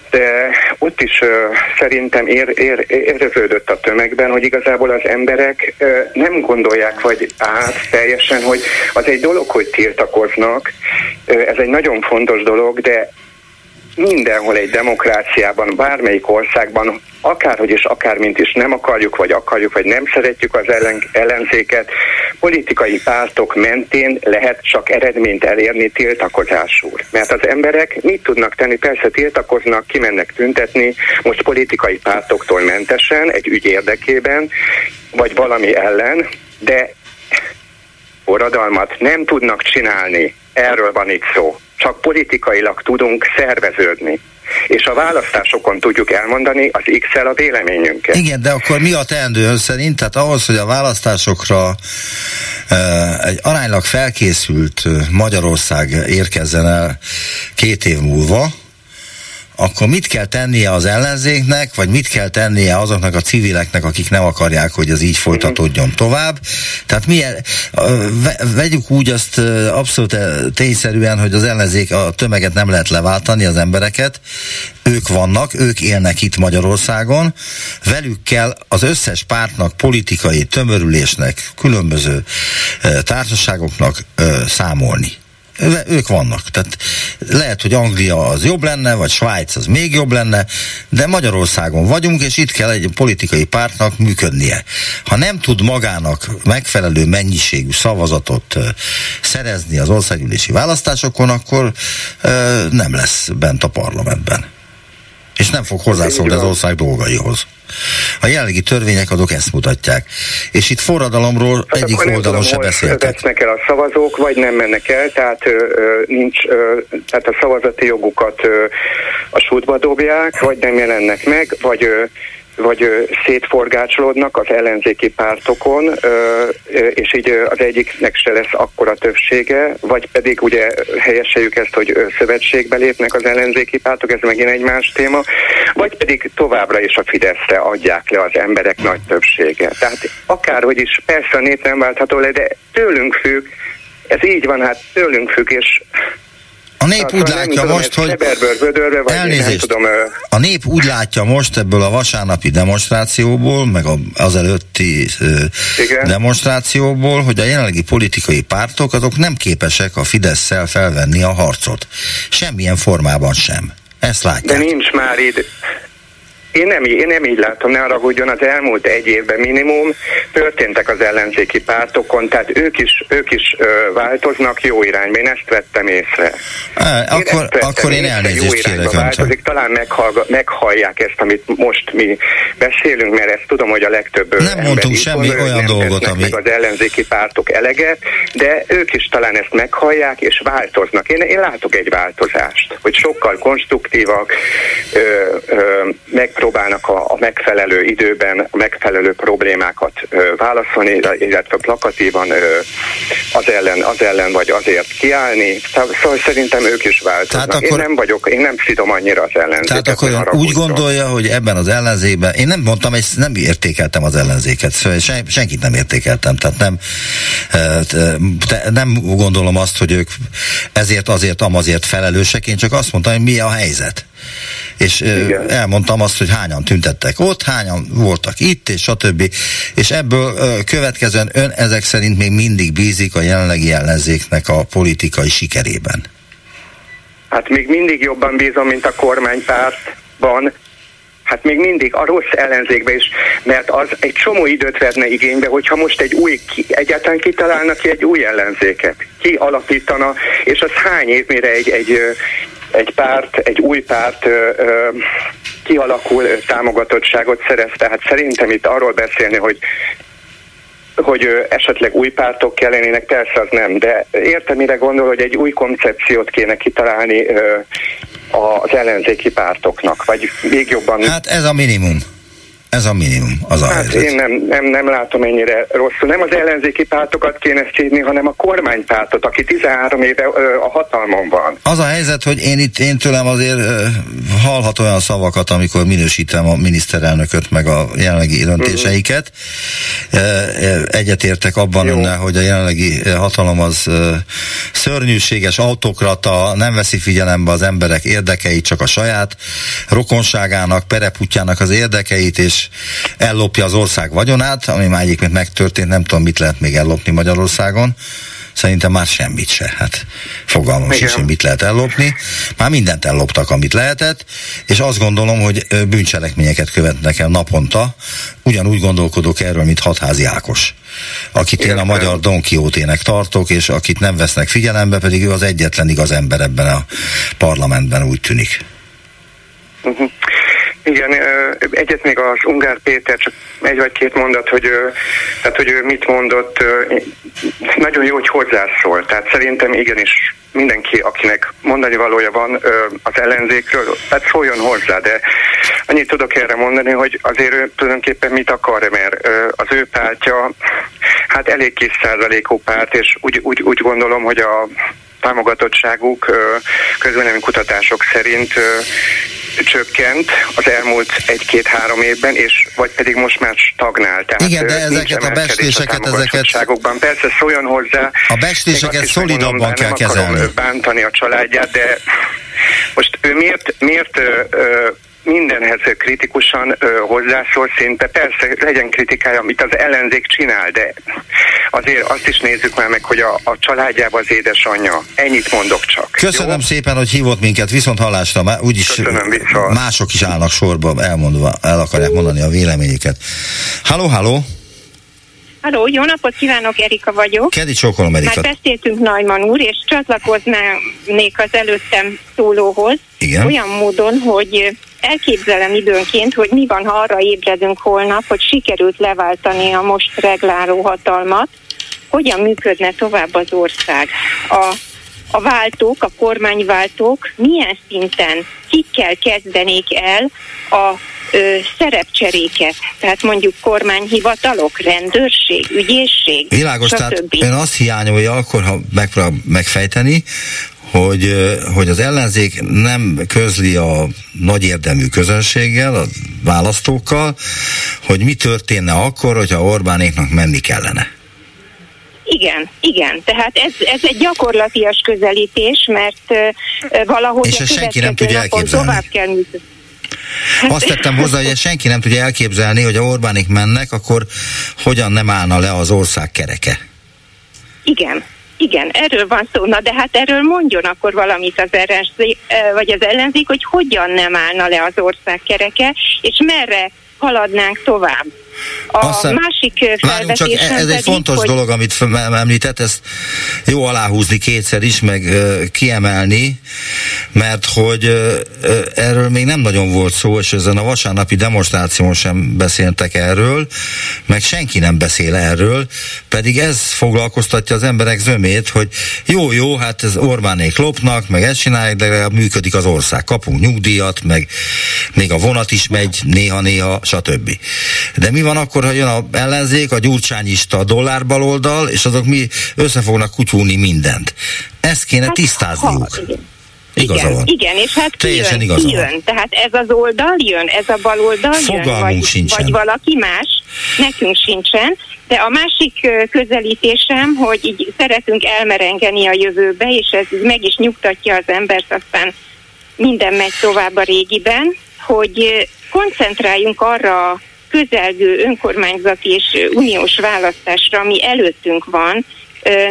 de ott is uh, szerintem ér, ér, éreződött a tömegben, hogy igazából az emberek uh, nem gondolják vagy át teljesen, hogy az egy dolog, hogy tiltakoznak, uh, ez egy nagyon fontos dolog, de mindenhol egy demokráciában, bármelyik országban, akárhogy és akármint is nem akarjuk, vagy akarjuk, vagy nem szeretjük az ellen, ellenzéket, politikai pártok mentén lehet csak eredményt elérni tiltakozásul. Mert az emberek mit tudnak tenni? Persze tiltakoznak, kimennek tüntetni, most politikai pártoktól mentesen, egy ügy érdekében, vagy valami ellen, de forradalmat nem tudnak csinálni. Erről van itt szó. Csak politikailag tudunk szerveződni. És a választásokon tudjuk elmondani az x a véleményünket. Igen, de akkor mi a teendő ön szerint? Tehát ahhoz, hogy a választásokra egy aránylag felkészült Magyarország érkezzen el két év múlva, akkor mit kell tennie az ellenzéknek, vagy mit kell tennie azoknak a civileknek, akik nem akarják, hogy ez így folytatódjon tovább. Tehát milyen, vegyük úgy azt abszolút tényszerűen, hogy az ellenzék a tömeget nem lehet leváltani, az embereket. Ők vannak, ők élnek itt Magyarországon. Velük kell az összes pártnak, politikai tömörülésnek, különböző társaságoknak számolni ők vannak. Tehát lehet, hogy Anglia az jobb lenne, vagy Svájc az még jobb lenne, de Magyarországon vagyunk, és itt kell egy politikai pártnak működnie. Ha nem tud magának megfelelő mennyiségű szavazatot szerezni az országgyűlési választásokon, akkor nem lesz bent a parlamentben. És nem fog hozzászólni az ország dolgaihoz. A jelenlegi törvények azok ezt mutatják. És itt forradalomról hát egyik oldalon se beszéltek. Vesznek el a szavazók, vagy nem mennek el, tehát ö, nincs, ö, tehát a szavazati jogukat ö, a sútba dobják, vagy nem jelennek meg, vagy ö, vagy szétforgácsolódnak az ellenzéki pártokon, és így az egyiknek se lesz akkora többsége, vagy pedig ugye helyeseljük ezt, hogy szövetségbe lépnek az ellenzéki pártok, ez megint egy más téma, vagy pedig továbbra is a Fideszre adják le az emberek nagy többsége. Tehát akárhogy is, persze a nép nem váltható le, de tőlünk függ, ez így van, hát tőlünk függ, és a nép hát, úgy látja tudom, most, hogy... Elnézést. Tudom, a nép úgy látja most ebből a vasárnapi demonstrációból, meg az előtti Igen. demonstrációból, hogy a jelenlegi politikai pártok azok nem képesek a fidesz felvenni a harcot. Semmilyen formában sem. Ezt látják. De nincs már itt én nem, én nem így látom, ne haragudjon, az elmúlt egy évben minimum történtek az ellenzéki pártokon, tehát ők is, ők is ö, változnak jó irányba, én ezt vettem észre. Á, én akkor, vettem akkor én elnézést jó irányba változik, talán meghallga, meghallják ezt, amit most mi beszélünk, mert ezt tudom, hogy a legtöbb Nem mondtunk semmi van, olyan dolgot, ami... Az ellenzéki pártok eleget, de ők is talán ezt meghallják, és változnak. Én, én látok egy változást, hogy sokkal konstruktívak, ö, ö, meg próbálnak a, a megfelelő időben a megfelelő problémákat ö, válaszolni, illetve plakatívan ö, az, ellen, az ellen vagy azért kiállni. Szóval szerintem ők is változnak. Tehát akkor, én nem vagyok, én nem szidom annyira az ellenzéket. Tehát akkor úgy gondolja, hogy ebben az ellenzékben, én nem mondtam, hogy nem értékeltem az ellenzéket, szóval sen, senkit nem értékeltem, tehát nem, nem gondolom azt, hogy ők ezért, azért, amazért felelősek, én csak azt mondtam, hogy mi a helyzet és Igen. elmondtam azt, hogy hányan tüntettek ott, hányan voltak itt, és stb. És ebből következően ön ezek szerint még mindig bízik a jelenlegi ellenzéknek a politikai sikerében. Hát még mindig jobban bízom, mint a kormánypártban, Hát még mindig a rossz ellenzékbe is, mert az egy csomó időt verne igénybe, hogyha most egy új, ki, egyáltalán kitalálnak ki egy új ellenzéket, ki alapítana, és az hány év, mire egy, egy, egy párt, egy új párt ö, ö, kialakul, támogatottságot szerez. Tehát szerintem itt arról beszélni, hogy hogy esetleg új pártok kellenének, persze az nem, de értem, mire gondol, hogy egy új koncepciót kéne kitalálni az ellenzéki pártoknak, vagy még jobban... Hát ez a minimum. Ez a minimum, az a hát helyzet. én nem, nem, nem látom ennyire rosszul. Nem az ellenzéki pártokat kéne szídni, hanem a kormánypártot, aki 13 éve ö, a hatalmon van. Az a helyzet, hogy én itt én tőlem azért ö, hallhat olyan szavakat, amikor minősítem a miniszterelnököt, meg a jelenlegi döntéseiket. Uh-huh. Egyetértek abban önnel, hogy a jelenlegi hatalom az ö, szörnyűséges, autokrata, nem veszi figyelembe az emberek érdekeit, csak a saját rokonságának, pereputjának az érdekeit, és ellopja az ország vagyonát, ami már egyébként megtörtént, nem tudom, mit lehet még ellopni Magyarországon. szerintem már semmit se. Hát fogalmam sincs, hogy mit lehet ellopni. Már mindent elloptak, amit lehetett, és azt gondolom, hogy bűncselekményeket követnek el naponta. Ugyanúgy gondolkodok erről, mint hatházi Ákos akit én a magyar Don Quixote-nek tartok, és akit nem vesznek figyelembe, pedig ő az egyetlen igaz ember ebben a parlamentben úgy tűnik. Uh-huh. Igen, egyet még az Ungár Péter, csak egy vagy két mondat, hogy, tehát, hogy ő mit mondott, nagyon jó, hogy hozzászól. Tehát szerintem igenis mindenki, akinek mondani valója van az ellenzékről, tehát szóljon hozzá, de annyit tudok erre mondani, hogy azért ő tulajdonképpen mit akar, mert az ő pártja hát elég kis százalékú párt, és úgy, úgy, úgy gondolom, hogy a támogatottságuk közvélemény kutatások szerint csökkent az elmúlt egy-két-három évben, és vagy pedig most már stagnál. Tehát Igen, de ezeket a becsléseket, a ezeket... Persze szóljon hozzá. A becsléseket szolidabban kell kezelni. Bántani a családját, de most ő miért, miért ö, mindenhez kritikusan ö, hozzászól szinte. Persze legyen kritikája, amit az ellenzék csinál, de azért azt is nézzük már meg, hogy a, a családjában az édesanyja. Ennyit mondok csak. Köszönöm jó? szépen, hogy hívott minket, viszont hallásra, már úgyis Köszönöm, mások is állnak sorba, elmondva, el akarják mondani a véleményüket. Halló, halló! Halló, jó napot kívánok, Erika vagyok. Kedi csókolom, Erika. Már beszéltünk Najman úr, és csatlakoznánék az előttem szólóhoz. Igen? Olyan módon, hogy elképzelem időnként, hogy mi van, ha arra ébredünk holnap, hogy sikerült leváltani a most regláló hatalmat, hogyan működne tovább az ország. A, a váltók, a kormányváltók milyen szinten, kikkel kezdenék el a ö, szerepcseréket, tehát mondjuk kormányhivatalok, rendőrség, ügyészség, Világos, stb. tehát ön azt hiányolja, akkor ha megpróbál megfejteni, hogy, hogy az ellenzék nem közli a nagy érdemű közönséggel, a választókkal, hogy mi történne akkor, hogyha Orbánéknak menni kellene. Igen, igen. Tehát ez, ez egy gyakorlatias közelítés, mert uh, valahogy És a senki nem tudja elképzelni. tovább kell működni. Azt tettem hozzá, hogy senki nem tudja elképzelni, hogy a Orbánik mennek, akkor hogyan nem állna le az ország kereke. Igen, igen, erről van szó. Na de hát erről mondjon akkor valamit az ellenzék, vagy az ellenzék, hogy hogyan nem állna le az ország kereke, és merre haladnánk tovább. A Aztán, másik felvetés csak e- ez egy fontos hogy... dolog, amit említett, ezt jó aláhúzni kétszer is, meg uh, kiemelni, mert hogy uh, erről még nem nagyon volt szó, és ezen a vasárnapi demonstráción sem beszéltek erről, meg senki nem beszél erről, pedig ez foglalkoztatja az emberek zömét, hogy jó, jó, hát ez Orbánék lopnak, meg ezt csinálják, de legalább működik az ország. Kapunk nyugdíjat, meg még a vonat is megy néha-néha, stb. De mi van akkor, ha jön a ellenzék, a gyurcsányista, a dollárbaloldal, és azok mi össze fognak kutyulni mindent. Ezt kéne hát, tisztázniuk. Ha, Igaza igen, van. Igen, és hát ki jön, ki jön. Tehát ez az oldal jön, ez a bal oldal Fogalmunk jön, vagy, sincsen. vagy valaki más, nekünk sincsen. De a másik közelítésem, hogy így szeretünk elmerengeni a jövőbe, és ez meg is nyugtatja az embert, aztán minden megy tovább a régiben, hogy koncentráljunk arra közelgő önkormányzati és uniós választásra, ami előttünk van,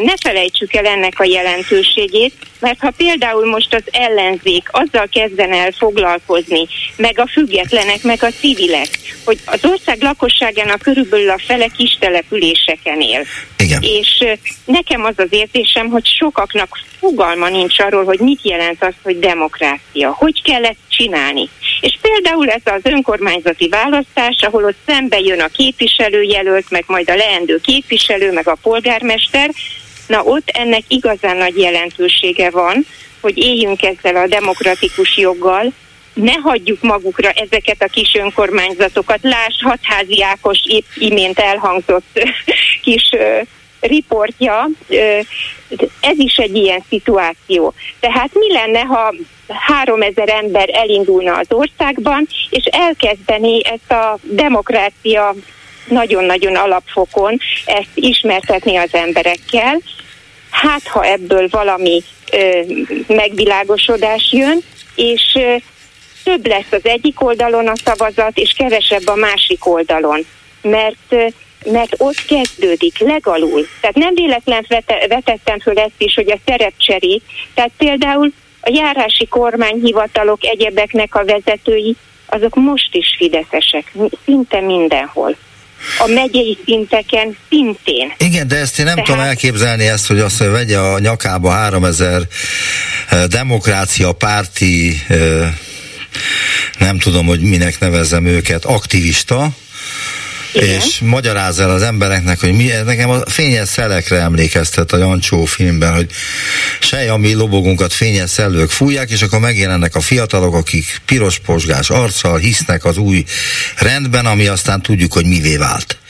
ne felejtsük el ennek a jelentőségét, mert ha például most az ellenzék azzal kezden el foglalkozni, meg a függetlenek, meg a civilek, hogy az ország lakosságának körülbelül a fele kis településeken él. Igen. És nekem az az érzésem, hogy sokaknak fogalma nincs arról, hogy mit jelent az, hogy demokrácia, hogy kell ezt csinálni. És például ez az önkormányzati választás, ahol ott szembe jön a képviselőjelölt, meg majd a leendő képviselő, meg a polgármester, na ott ennek igazán nagy jelentősége van, hogy éljünk ezzel a demokratikus joggal, ne hagyjuk magukra ezeket a kis önkormányzatokat. Láss, hatházi Ákos épp imént elhangzott kis riportja, ez is egy ilyen szituáció. Tehát mi lenne, ha három ezer ember elindulna az országban, és elkezdené ezt a demokrácia nagyon-nagyon alapfokon ezt ismertetni az emberekkel. Hát, ha ebből valami ö, megvilágosodás jön, és ö, több lesz az egyik oldalon a szavazat, és kevesebb a másik oldalon. Mert ö, mert ott kezdődik legalul. Tehát nem véletlen vete, vetettem föl ezt is, hogy a szerepcserék, tehát például a járási kormányhivatalok egyebeknek a vezetői, azok most is fideszesek, szinte mindenhol a megyei szinteken szintén. Igen, de ezt én nem Tehát... tudom elképzelni ezt, hogy azt, hogy vegye a nyakába 3000 demokrácia párti nem tudom, hogy minek nevezem őket, aktivista, és magyaráz el az embereknek, hogy mi, nekem a fényes szelekre emlékeztet a Jancsó filmben, hogy sej, ami lobogunkat fényes szellők fújják, és akkor megjelennek a fiatalok, akik piros posgás arccal hisznek az új rendben, ami aztán tudjuk, hogy mivé vált.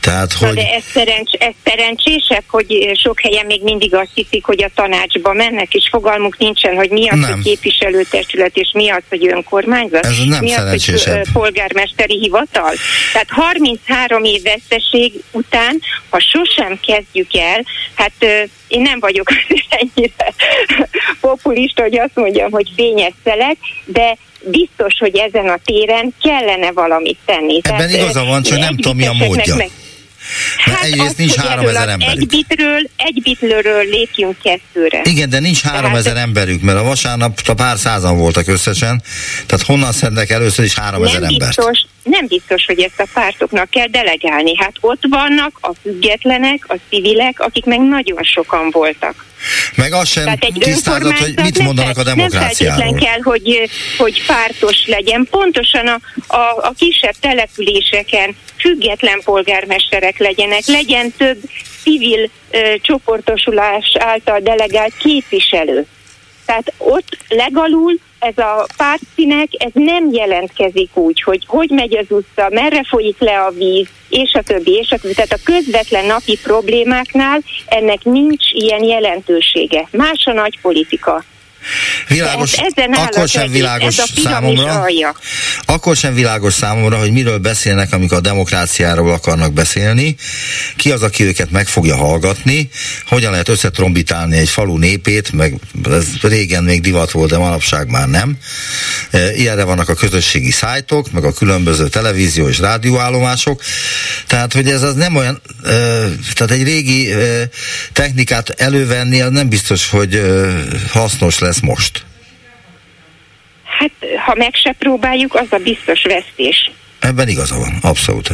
Tehát, hogy... de ez, szerencs, ez szerencsésebb, hogy sok helyen még mindig azt hiszik, hogy a tanácsba mennek, és fogalmuk nincsen, hogy mi az, nem. hogy képviselőtestület, és mi az, hogy önkormányzat, ez nem mi az, hogy polgármesteri hivatal. Tehát 33 év veszteség után, ha sosem kezdjük el, hát én nem vagyok ennyire populista, hogy azt mondjam, hogy fényes szelek, de biztos, hogy ezen a téren kellene valamit tenni. Ebben Tehát, igaza van, csak nem tudom mi a módja. Meg, Hát egyrészt az, nincs három ezer emberük. Egy bitről, egy bitlőről lépjünk kettőre. Igen, de nincs három ezer emberük, mert a vasárnap a pár százan voltak összesen, tehát honnan szednek először is három ezer embert? Biztos, nem biztos, hogy ezt a pártoknak kell delegálni. Hát ott vannak a függetlenek, a civilek, akik meg nagyon sokan voltak. Meg az sem tisztázat, hogy mit mondanak a demokráciáról. Nem kell, hogy, hogy pártos legyen. Pontosan a, a, a kisebb településeken független polgármesterek legyenek, legyen több civil ö, csoportosulás által delegált képviselő. Tehát ott legalul ez a pártszínek, ez nem jelentkezik úgy, hogy hogy megy az utca, merre folyik le a víz, és a többi, és a többi. Tehát a közvetlen napi problémáknál ennek nincs ilyen jelentősége. Más a nagy politika. Világos, akkor sem világos számomra, akkor sem világos számomra, hogy miről beszélnek, amikor a demokráciáról akarnak beszélni, ki az, aki őket meg fogja hallgatni, hogyan lehet összetrombitálni egy falu népét, meg ez régen még divat volt, de manapság már nem. E, ilyenre vannak a közösségi szájtok, meg a különböző televízió és rádióállomások, tehát, hogy ez az nem olyan, e, tehát egy régi e, technikát elővenni, az nem biztos, hogy hasznos lesz lesz most? Hát, ha meg se próbáljuk, az a biztos vesztés. Ebben igaza van, abszolút.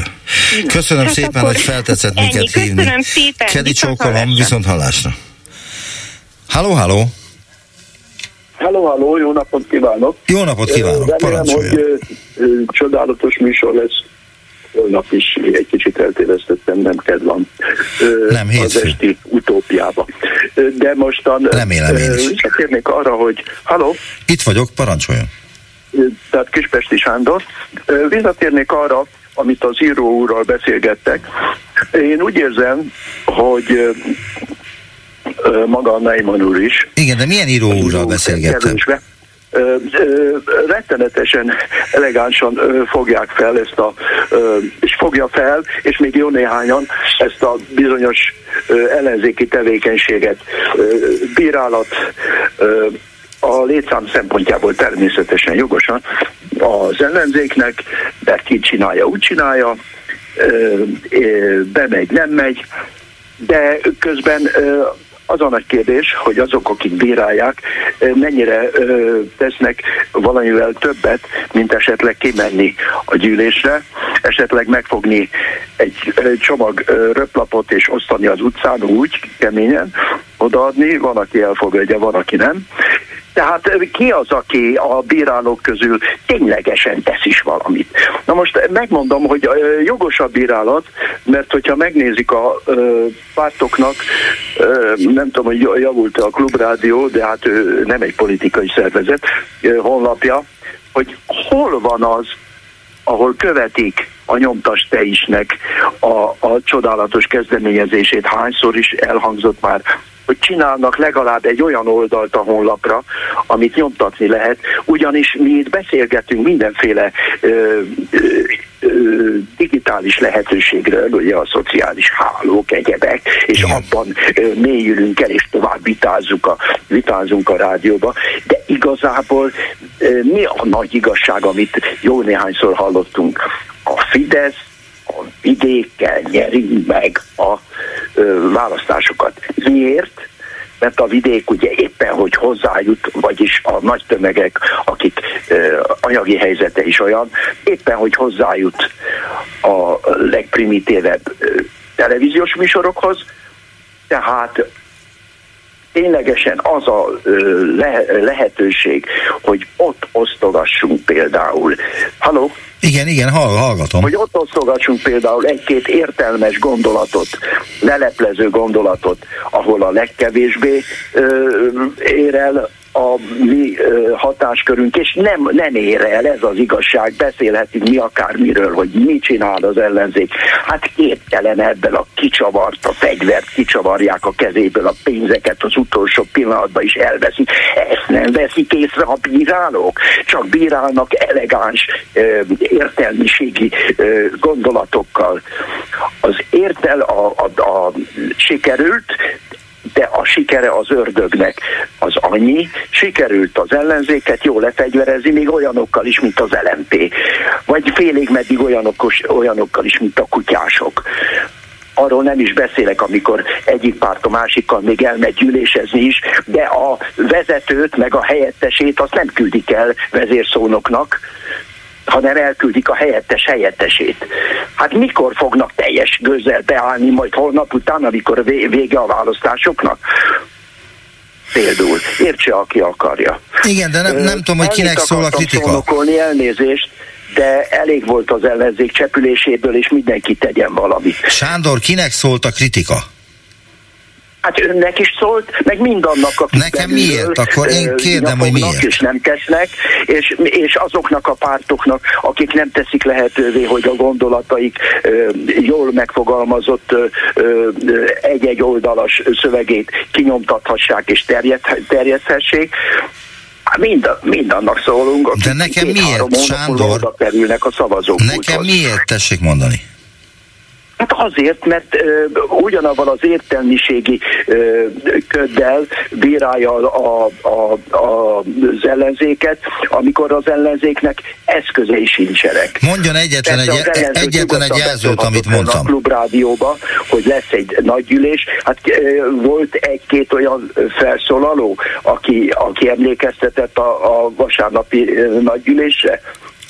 Köszönöm hát szépen, hogy feltetszett ennyi. minket hívni. Köszönöm szépen. Kedi csókolom, viszont hallásra. Halló, halló. Halló, halló, jó napot kívánok. Jó napot kívánok, Remélem, hogy csodálatos műsor lesz holnap is egy kicsit eltévesztettem, nem kedvem nem, az esti utópiába. De mostan Remélem én is. visszatérnék arra, hogy halló? Itt vagyok, parancsoljon. Tehát Kispesti Sándor. Visszatérnék arra, amit az író úrral beszélgettek. Én úgy érzem, hogy maga a Neyman úr is. Igen, de milyen író úrral beszélgettem? Rettenetesen elegánsan fogják fel ezt a, és fogja fel, és még jó néhányan ezt a bizonyos ellenzéki tevékenységet, bírálat, a létszám szempontjából természetesen jogosan az ellenzéknek, mert ki csinálja, úgy csinálja, bemegy, nem megy, de közben az a nagy kérdés, hogy azok, akik bírálják, mennyire tesznek valamivel többet, mint esetleg kimenni a gyűlésre, esetleg megfogni egy csomag röplapot és osztani az utcán úgy keményen, odaadni, van, aki elfogadja, van, aki nem. Tehát ki az, aki a bírálók közül ténylegesen tesz is valamit? Na most megmondom, hogy jogos a bírálat, mert hogyha megnézik a pártoknak, nem tudom, hogy javult a klubrádió, de hát nem egy politikai szervezet honlapja, hogy hol van az, ahol követik a nyomtas teisnek a, a csodálatos kezdeményezését. Hányszor is elhangzott már hogy csinálnak legalább egy olyan oldalt a honlapra, amit nyomtatni lehet, ugyanis mi itt beszélgetünk mindenféle ö, ö, ö, digitális lehetőségről, ugye a szociális hálók, egyebek, és Igen. abban ö, mélyülünk el, és tovább vitázzuk a, vitázunk a rádióba, de igazából ö, mi a nagy igazság, amit jó néhányszor hallottunk? A Fidesz a vidékkel nyerünk meg a ö, választásokat. Miért? mert a vidék ugye éppen, hogy hozzájut, vagyis a nagy tömegek, akik ö, anyagi helyzete is olyan, éppen, hogy hozzájut a legprimitívebb ö, televíziós műsorokhoz, tehát ténylegesen az a le- lehetőség, hogy ott osztogassunk például. Haló? Igen, igen, hallgatom. Hogy ott osztogassunk például egy-két értelmes gondolatot, leleplező gondolatot, ahol a legkevésbé ö, ér el a mi hatáskörünk, és nem, nem ér el, ez az igazság, beszélhetünk mi akármiről, hogy mit csinál az ellenzék. Hát képtelen ebben a kicsavart, a fegyvert, kicsavarják a kezéből a pénzeket, az utolsó pillanatban is elveszik. Ezt nem veszik észre a bírálók, csak bírálnak elegáns, értelmiségi gondolatokkal. Az értel a, a, a sikerült, de a sikere az ördögnek. Az annyi, sikerült az ellenzéket jól lefegyverezni, még olyanokkal is, mint az LMP, vagy félig meddig olyanokos, olyanokkal is, mint a kutyások. Arról nem is beszélek, amikor egyik párt a másikkal még elmegy gyűlésezni is, de a vezetőt, meg a helyettesét azt nem küldik el vezérszónoknak, hanem elküldik a helyettes helyettesét. Hát mikor fognak teljes gőzzel beállni majd holnap után, amikor vége a választásoknak? Például. Értse, aki akarja. Igen, de nem, nem tudom, hogy kinek szól a kritika. elnézést, de elég volt az ellenzék csepüléséből, és mindenki tegyen valamit. Sándor, kinek szólt a kritika? Hát önnek is szólt, meg mindannak, akik Nekem miért? Akkor én kérdem, hogy miért. És nem tesznek, és, és azoknak a pártoknak, akik nem teszik lehetővé, hogy a gondolataik jól megfogalmazott egy-egy oldalas szövegét kinyomtathassák és terjed, terjedhessék, hát Mind, mindannak szólunk. De nekem miért, Sándor? kerülnek a szavazók. Nekem miért, tessék mondani? Hát azért, mert ö, ugyanabban az értelmiségi ö, köddel bírálja a, a, a, az ellenzéket, amikor az ellenzéknek eszközei sincsenek. Mondjon egyetlen egy, egyetlen egy jelzőt, amit mondtam. A klubrádióba, hogy lesz egy nagy gyűlés. Hát ö, volt egy-két olyan felszólaló, aki, aki emlékeztetett a, a vasárnapi ö, nagy gyűlésre.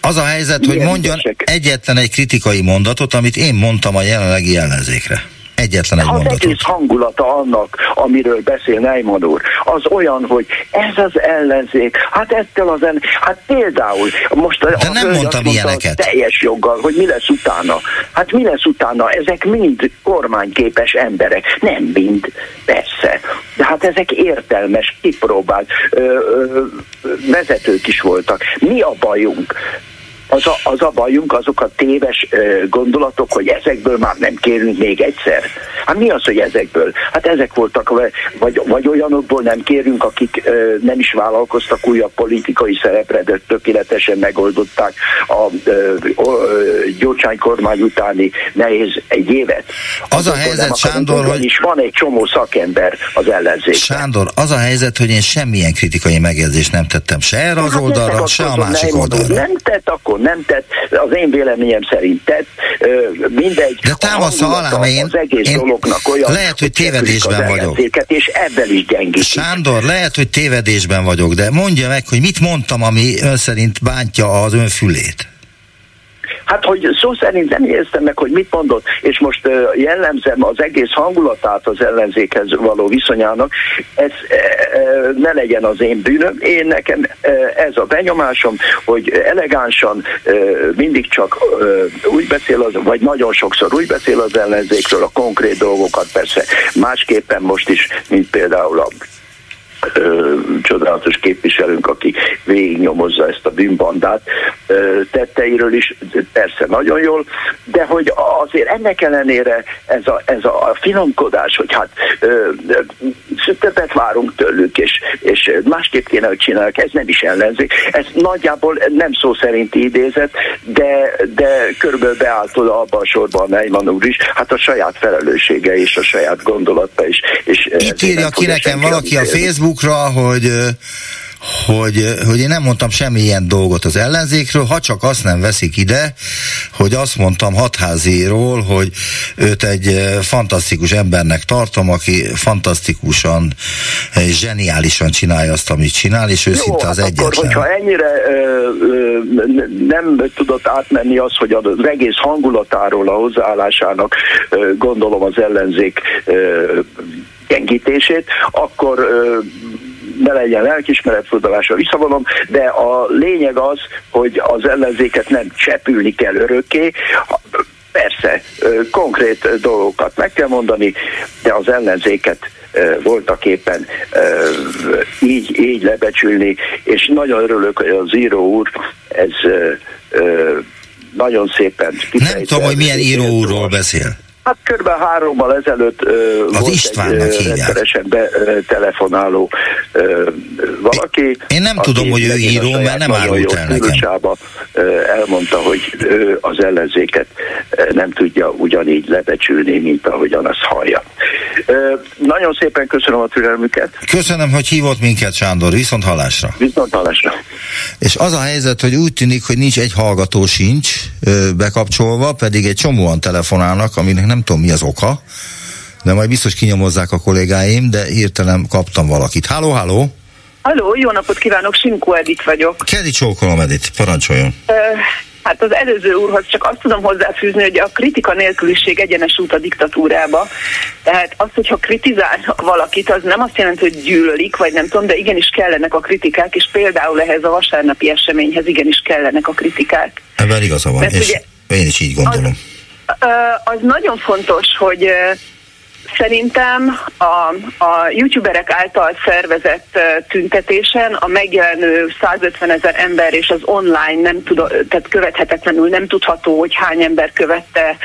Az a helyzet, hogy mondjon esek. egyetlen egy kritikai mondatot, amit én mondtam a jelenlegi ellenzékre. Egyetlen egy az mondatot. egész hangulata annak, amiről beszél Neyman úr, az olyan, hogy ez az ellenzék, hát ettől az ellen, hát például most De a nem mondtam ilyeneket. teljes joggal, hogy mi lesz utána. Hát mi lesz utána? Ezek mind kormányképes emberek. Nem mind, persze. De hát ezek értelmes, kipróbált ö, ö, vezetők is voltak. Mi a bajunk? Az a, az a bajunk, azok a téves ö, gondolatok, hogy ezekből már nem kérünk még egyszer. Hát mi az, hogy ezekből? Hát ezek voltak, vagy, vagy olyanokból nem kérünk, akik ö, nem is vállalkoztak újabb politikai szerepre, de tökéletesen megoldották a ö, ö, Gyurcsány kormány utáni nehéz egy évet. Az a helyzet, Sándor, hogy... is van egy csomó szakember az ellenzék. Sándor, az a helyzet, hogy én semmilyen kritikai megjegyzést nem tettem se erre az hát oldalra, se a másik oldalra. Nem tett, akkor nem tett, az én véleményem szerint tett, mindegy. De támaszza alá, én, az egész én dolognak olyan, lehet, hogy tévedésben vagyok. És ebben is gyengítik. Sándor, lehet, hogy tévedésben vagyok, de mondja meg, hogy mit mondtam, ami ön szerint bántja az ön fülét. Hát, hogy szó szerint nem éreztem meg, hogy mit mondott, és most jellemzem az egész hangulatát az ellenzékhez való viszonyának, ez ne legyen az én bűnöm. Én nekem ez a benyomásom, hogy elegánsan mindig csak úgy beszél, az, vagy nagyon sokszor úgy beszél az ellenzékről, a konkrét dolgokat persze másképpen most is, mint például a ö, csodálatos képviselőnk, aki végignyomozza ezt a bűnbandát ö, tetteiről is, persze nagyon jól, de hogy azért ennek ellenére ez a, ez a finomkodás, hogy hát ö, többet várunk tőlük, és, és másképp kéne, hogy csinálják, ez nem is ellenzék. Ez nagyjából nem szó szerinti idézet, de, de körülbelül beállt oda abban a sorban a Neyman úr is, hát a saját felelőssége és a saját gondolata is. És Itt írja ki nekem valaki a Facebook Facebookra, hogy hogy, hogy én nem mondtam semmilyen dolgot az ellenzékről, ha csak azt nem veszik ide, hogy azt mondtam hatháziról, hogy őt egy fantasztikus embernek tartom, aki fantasztikusan, zseniálisan csinálja azt, amit csinál, és ő Jó, szinte az hát egyetlen. Akkor, hogyha ennyire ö, ö, nem tudott átmenni az, hogy az egész hangulatáról, a hozzáállásának ö, gondolom az ellenzék ö, gyengítését, akkor ö, ne legyen lelkismeretfordulásra visszavonom, de a lényeg az, hogy az ellenzéket nem csepülni kell örökké, Persze, konkrét dolgokat meg kell mondani, de az ellenzéket voltak éppen így, így lebecsülni, és nagyon örülök, hogy az író úr ez nagyon szépen Nem tudom, hogy milyen író úrról beszél. Hát kb. hárommal ezelőtt ö, Az volt Istvánnak egy rendszeresen betelefonáló valaki. Én nem aki tudom, hogy ő író, mert nem árult el nekem. elmondta, hogy ő az ellenzéket nem tudja ugyanígy lebecsülni, mint ahogyan azt hallja. Ö, Nagyon szépen köszönöm a türelmüket. Köszönöm, hogy hívott minket, Sándor, viszont hallásra. Viszont hallásra. És az a helyzet, hogy úgy tűnik, hogy nincs egy hallgató sincs bekapcsolva, pedig egy csomóan telefonálnak, aminek nem tudom mi az oka, de majd biztos kinyomozzák a kollégáim, de hirtelen kaptam valakit. Háló, háló! Halló, jó napot kívánok, Simko Edith vagyok. Kedi csókolom, Edith, parancsoljon. Ö, Hát az előző úrhoz csak azt tudom hozzáfűzni, hogy a kritika nélküliség egyenes út a diktatúrába. Tehát az, hogyha kritizálnak valakit, az nem azt jelenti, hogy gyűlölik, vagy nem tudom, de igenis kellenek a kritikák, és például ehhez a vasárnapi eseményhez igenis kellenek a kritikák. Ebben igaza van, Mert és ugye- én is így gondolom. Ö, Az nagyon fontos, hogy szerintem a, a youtuberek által szervezett tüntetésen a megjelenő 150 ezer ember és az online nem tud, tehát követhetetlenül nem tudható, hogy hány ember követte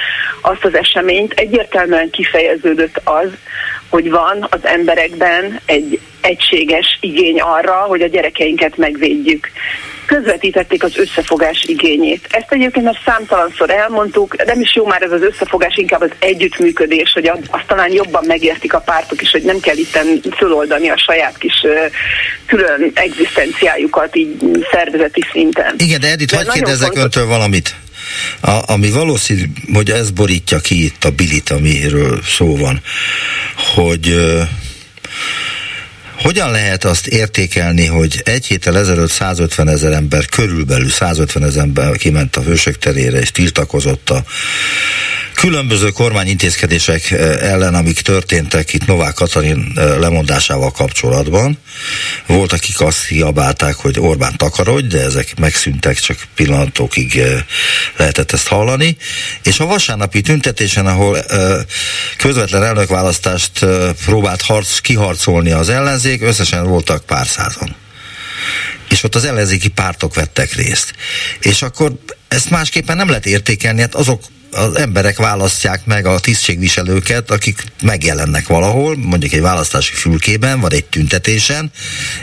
azt az eseményt. Egyértelműen kifejeződött az, hogy van az emberekben egy egységes igény arra, hogy a gyerekeinket megvédjük közvetítették az összefogás igényét. Ezt egyébként már számtalanszor elmondtuk, nem is jó már ez az összefogás, inkább az együttműködés, hogy azt talán jobban megértik a pártok is, hogy nem kell itten föloldani a saját kis külön egzisztenciájukat így szervezeti szinten. Igen, de Edith, hagyd nagyon kérdezzek fontos- öntől valamit. A, ami valószínű, hogy ez borítja ki itt a bilit, amiről szó van, hogy hogyan lehet azt értékelni, hogy egy héttel ezelőtt 150 ezer ember, körülbelül 150 ezer ember kiment a Hősök terére és tiltakozott a különböző kormányintézkedések eh, ellen, amik történtek itt Novák Katalin eh, lemondásával kapcsolatban. Volt, akik azt kiabálták, hogy Orbán takarodj, de ezek megszűntek, csak pillanatokig eh, lehetett ezt hallani. És a vasárnapi tüntetésen, ahol közvetlen elnökválasztást próbált harc, kiharcolni az ellenzék, összesen voltak pár százan és ott az ellenzéki pártok vettek részt. És akkor ezt másképpen nem lehet értékelni, hát azok az emberek választják meg a tisztségviselőket, akik megjelennek valahol, mondjuk egy választási fülkében, vagy egy tüntetésen,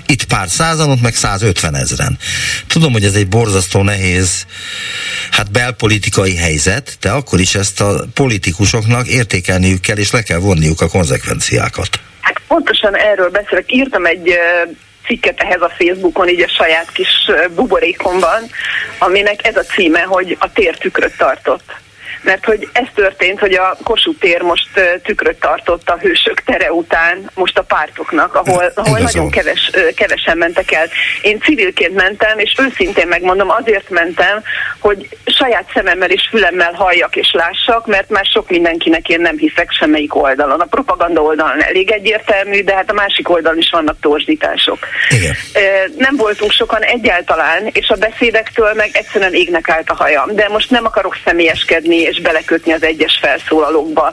itt pár százan, ott meg 150 ezeren. Tudom, hogy ez egy borzasztó nehéz, hát belpolitikai helyzet, de akkor is ezt a politikusoknak értékelniük kell, és le kell vonniuk a konzekvenciákat. Pontosan erről beszélek. Írtam egy cikket ehhez a Facebookon, így a saját kis buborékomban, aminek ez a címe, hogy a tér tükröt tartott. Mert hogy ez történt, hogy a Kossuth tér most tükröt tartott a hősök tere után most a pártoknak, ahol, ahol Igazol. nagyon keves, kevesen mentek el. Én civilként mentem, és őszintén megmondom, azért mentem, hogy saját szememmel és fülemmel halljak és lássak, mert már sok mindenkinek én nem hiszek semmelyik oldalon. A propaganda oldalon elég egyértelmű, de hát a másik oldalon is vannak torzsítások. Igen. Nem voltunk sokan egyáltalán, és a beszédektől meg egyszerűen égnek állt a hajam. De most nem akarok személyeskedni és belekötni az egyes felszólalókba,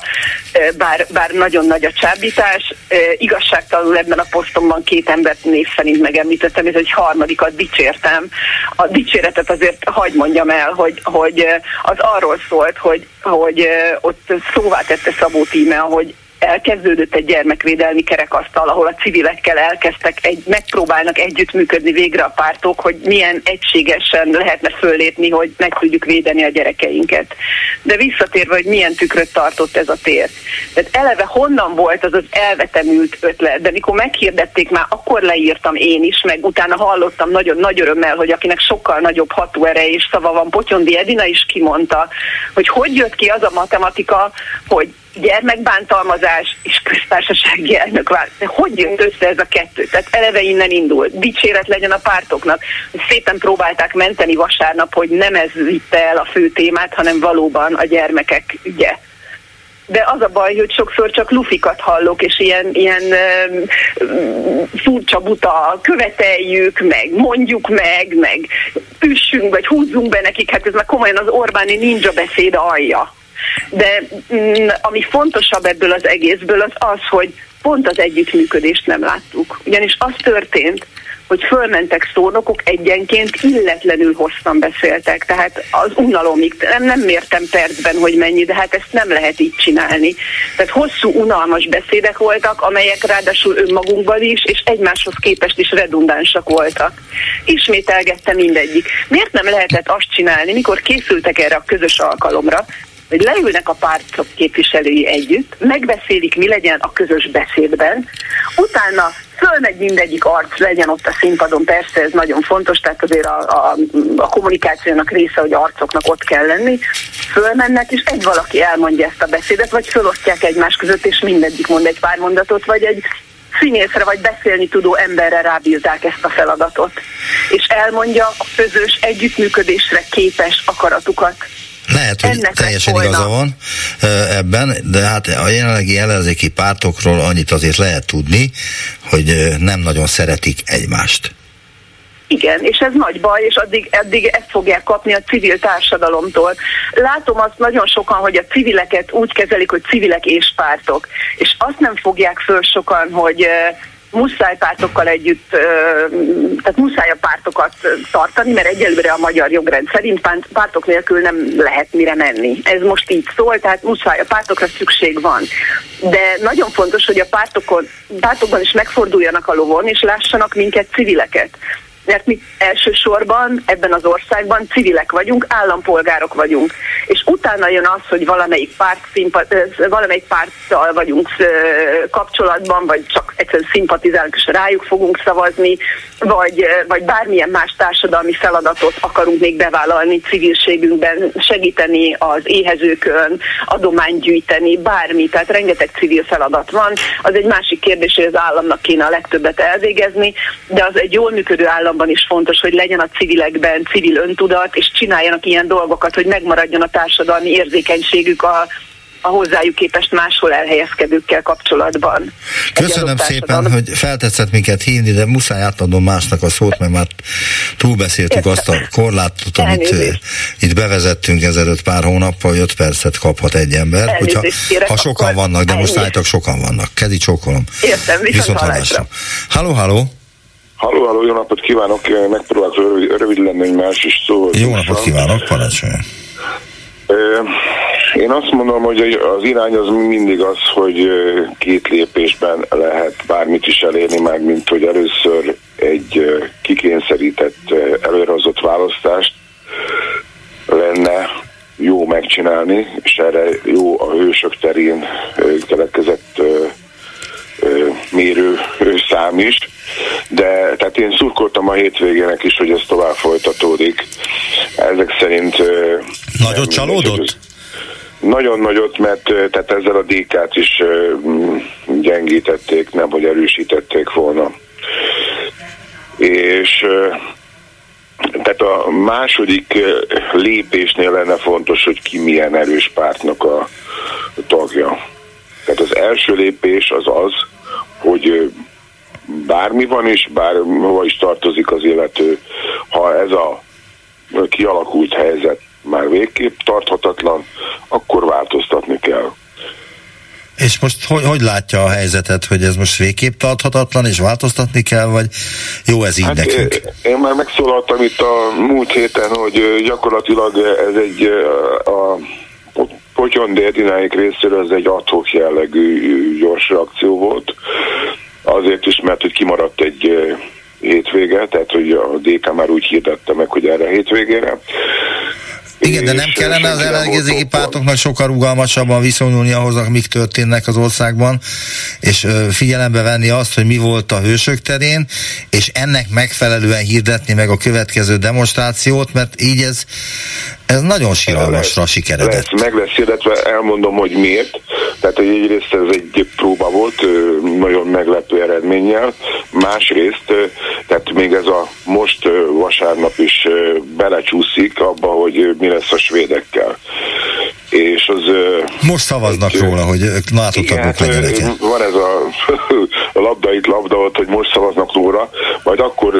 bár, bár nagyon nagy a csábítás. Igazságtalanul ebben a posztomban két embert név szerint megemlítettem, és egy harmadikat dicsértem. A dicséretet azért hagy mondjam el, hogy, hogy az arról szólt, hogy, hogy ott szóvá tette Szabó Tíme, hogy elkezdődött egy gyermekvédelmi kerekasztal, ahol a civilekkel elkezdtek, egy, megpróbálnak együttműködni végre a pártok, hogy milyen egységesen lehetne föllépni, hogy meg tudjuk védeni a gyerekeinket. De visszatérve, hogy milyen tükröt tartott ez a tér. Tehát eleve honnan volt az az elvetemült ötlet, de mikor meghirdették már, akkor leírtam én is, meg utána hallottam nagyon nagy örömmel, hogy akinek sokkal nagyobb hatóere és szava van, Potyondi Edina is kimondta, hogy hogy jött ki az a matematika, hogy gyermekbántalmazás és köztársasági elnök De hogy jött össze ez a kettő? Tehát eleve innen indul. Dicséret legyen a pártoknak. Szépen próbálták menteni vasárnap, hogy nem ez vitte el a fő témát, hanem valóban a gyermekek ügye de az a baj, hogy sokszor csak lufikat hallok, és ilyen, ilyen uh, furcsa buta követeljük, meg mondjuk meg, meg üssünk, vagy húzzunk be nekik, hát ez már komolyan az Orbáni ninja beszéd alja. De mm, ami fontosabb ebből az egészből az az, hogy pont az együttműködést nem láttuk. Ugyanis az történt, hogy fölmentek szónokok egyenként illetlenül hosszan beszéltek. Tehát az unalomig, nem, nem mértem percben, hogy mennyi, de hát ezt nem lehet így csinálni. Tehát hosszú, unalmas beszédek voltak, amelyek ráadásul önmagunkban is, és egymáshoz képest is redundánsak voltak. Ismételgette mindegyik. Miért nem lehetett azt csinálni, mikor készültek erre a közös alkalomra, hogy leülnek a pártok képviselői együtt, megbeszélik, mi legyen a közös beszédben, utána fölmegy mindegyik arc, legyen ott a színpadon, persze ez nagyon fontos, tehát azért a, a, a kommunikációnak része, hogy arcoknak ott kell lenni, fölmennek, és egy valaki elmondja ezt a beszédet, vagy fölosztják egymás között, és mindegyik mond egy pár mondatot, vagy egy színészre vagy beszélni tudó emberre rábízzák ezt a feladatot. És elmondja a közös együttműködésre képes akaratukat. Lehet, hogy Ennek teljesen volna. igaza van ebben, de hát a jelenlegi ellenzéki pártokról annyit azért lehet tudni, hogy nem nagyon szeretik egymást. Igen, és ez nagy baj, és addig, addig ezt fogják kapni a civil társadalomtól. Látom azt nagyon sokan, hogy a civileket úgy kezelik, hogy civilek és pártok, és azt nem fogják föl sokan, hogy muszáj pártokkal együtt, tehát muszáj a pártokat tartani, mert egyelőre a magyar jogrend szerint pártok nélkül nem lehet mire menni. Ez most így szól, tehát muszáj a pártokra szükség van. De nagyon fontos, hogy a pártokon, pártokban is megforduljanak a lovon, és lássanak minket civileket mert mi elsősorban ebben az országban civilek vagyunk, állampolgárok vagyunk. És utána jön az, hogy valamelyik, párt valamelyik párttal vagyunk kapcsolatban, vagy csak egyszerűen szimpatizálunk, és rájuk fogunk szavazni, vagy, vagy bármilyen más társadalmi feladatot akarunk még bevállalni civilségünkben, segíteni az éhezőkön, adományt gyűjteni, bármi, tehát rengeteg civil feladat van. Az egy másik kérdés, hogy az államnak kéne a legtöbbet elvégezni, de az egy jól működő állam abban is fontos, hogy legyen a civilekben civil öntudat, és csináljanak ilyen dolgokat, hogy megmaradjon a társadalmi érzékenységük a, a hozzájuk képest máshol elhelyezkedőkkel kapcsolatban. Köszönöm szépen, hogy feltetszett minket hívni, de muszáj átadnom másnak a szót, mert már túlbeszéltük Értem. azt a korlátot, amit Elnézést. itt bevezettünk ezelőtt pár hónappal, hogy 5 percet kaphat egy ember. Hogyha, ha sokan vannak, de most állítok sokan vannak. Kedi csókolom. Értem, viszont, viszont hallásra. Halló, halló! Halló, halló, jó napot kívánok, megpróbálok rövid, rövid lenni, hogy más is szó. Jó napot kívánok, parancsoljon. Én azt mondom, hogy az irány az mindig az, hogy két lépésben lehet bármit is elérni, már mint hogy először egy kikényszerített, előrehozott választást lenne jó megcsinálni, és erre jó a hősök terén keletkezett mérő szám is, de tehát én szurkoltam a hétvégének is, hogy ez tovább folytatódik. Ezek szerint... Nagyot csalódott? Nagyon nagyot, mert tehát ezzel a DK-t is gyengítették, nem hogy erősítették volna. És tehát a második lépésnél lenne fontos, hogy ki milyen erős pártnak a tagja. Tehát az első lépés az az, hogy bármi van, és bárhova is tartozik az illető, ha ez a kialakult helyzet már végképp tarthatatlan, akkor változtatni kell. És most hogy, hogy látja a helyzetet, hogy ez most végképp tarthatatlan, és változtatni kell, vagy jó ez így hát nekünk? Én már megszólaltam itt a múlt héten, hogy gyakorlatilag ez egy a Potyon Dérdináik részéről ez egy adhok jellegű gyors reakció volt. Azért is, mert hogy kimaradt egy hétvége, tehát hogy a DK már úgy hirdette meg, hogy erre hétvégére. Igen, de nem kellene az ellenzéki pártoknak sokkal rugalmasabban viszonyulni ahhoz, amik történnek az országban, és figyelembe venni azt, hogy mi volt a hősök terén, és ennek megfelelően hirdetni meg a következő demonstrációt, mert így ez, ez nagyon síralmasra sikeredett. Lesz, meg lesz hirdetve, elmondom, hogy miért. Tehát, hogy egyrészt ez egy próba volt, nagyon meglepő eredménnyel. Másrészt, tehát még ez a most vasárnap is belecsúszik abba, hogy mi lesz a svédekkel. És az... Most szavaznak egy, róla, hogy NATO-tagok legyenek. Van ez a, a labda itt labda ott, hogy most szavaznak róla, majd akkor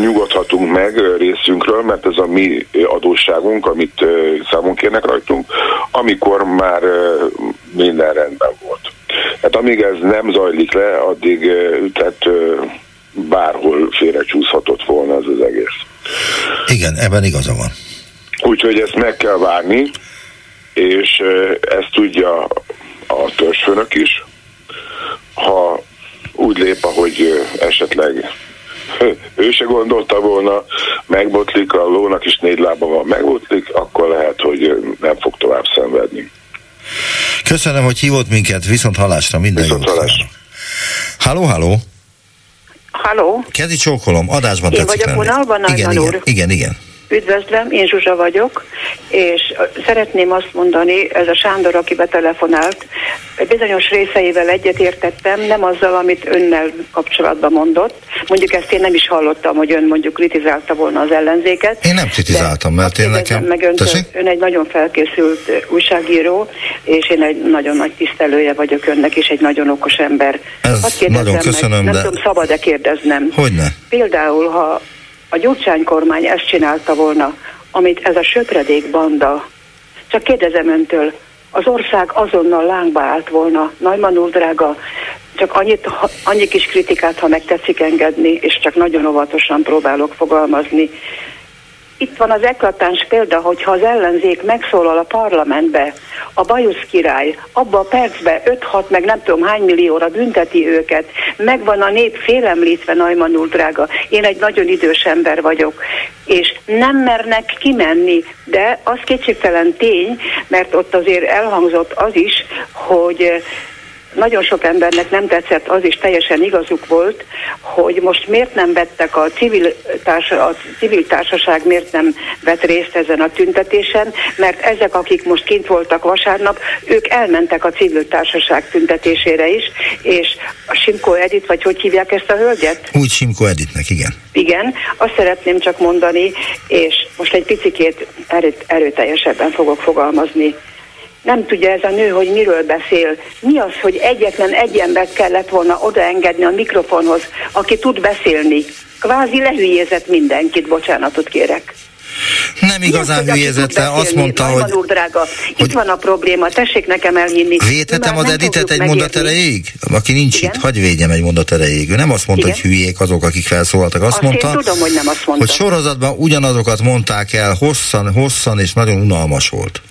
nyugodhatunk meg részünkről, mert ez a mi adósságunk, amit számunk kérnek rajtunk, amikor már minden rendben volt. Tehát amíg ez nem zajlik le, addig tehát bárhol félrecsúszhatott volna ez az egész. Igen, ebben igaza van. Úgyhogy ezt meg kell várni, és ezt tudja a törzsfőnök is. Ha úgy lép, ahogy esetleg ő se gondolta volna, megbotlik, a lónak is négy lába van, megbotlik, akkor lehet, hogy nem fog tovább szenvedni. Köszönöm, hogy hívott minket, viszont halásra, minden viszont jót. Hallásra. Halló, halló. Halló. Kezi csókolom, adásban Én tetszik vagyok vonalban, igen, igen, igen, igen, igen. Üdvözlöm, én Zsuzsa vagyok, és szeretném azt mondani, ez a Sándor, aki betelefonált, bizonyos részeivel egyetértettem, nem azzal, amit önnel kapcsolatban mondott. Mondjuk ezt én nem is hallottam, hogy ön mondjuk kritizálta volna az ellenzéket. Én nem kritizáltam, mert én nekem... Meg ön, ön egy nagyon felkészült újságíró, és én egy nagyon nagy tisztelője vagyok önnek, és egy nagyon okos ember. Ez nagyon köszönöm, meg, de... Nem tudom, szabad-e kérdeznem. Hogyne? Például, ha a Gyurcsány kormány ezt csinálta volna, amit ez a söpredék banda, csak kérdezem öntől, az ország azonnal lángba állt volna. Najman úr drága, csak annyit, annyi kis kritikát, ha megtetszik engedni, és csak nagyon óvatosan próbálok fogalmazni. Itt van az eklatáns példa, hogyha az ellenzék megszólal a parlamentbe, a bajusz király abba a percbe 5-6 meg nem tudom hány millióra bünteti őket, megvan a nép félemlítve Najman úr drága. Én egy nagyon idős ember vagyok, és nem mernek kimenni, de az kétségtelen tény, mert ott azért elhangzott az is, hogy nagyon sok embernek nem tetszett, az is teljesen igazuk volt, hogy most miért nem vettek a civil, társa, a civil társaság, miért nem vett részt ezen a tüntetésen, mert ezek, akik most kint voltak vasárnap, ők elmentek a civil társaság tüntetésére is, és a Simko Edit, vagy hogy hívják ezt a hölgyet? Úgy Simko Editnek, igen. Igen, azt szeretném csak mondani, és most egy picikét erőt, erőteljesebben fogok fogalmazni nem tudja ez a nő, hogy miről beszél. Mi az, hogy egyetlen egy embert kellett volna odaengedni a mikrofonhoz, aki tud beszélni. Kvázi lehülyézett mindenkit, bocsánatot kérek. Nem igazán hülyézette, azt mondta, hogy... Úr, drága, hogy... Itt van a probléma, tessék nekem elhinni. Védhetem az Editet egy mondat erejéig? Aki nincs Igen? itt, hagyj védjem egy mondat erejéig. Ő nem azt mondta, Igen? hogy hülyék azok, akik felszólaltak. Azt, azt mondta, tudom, hogy nem azt mondta. hogy sorozatban ugyanazokat mondták el hosszan, hosszan és nagyon unalmas volt.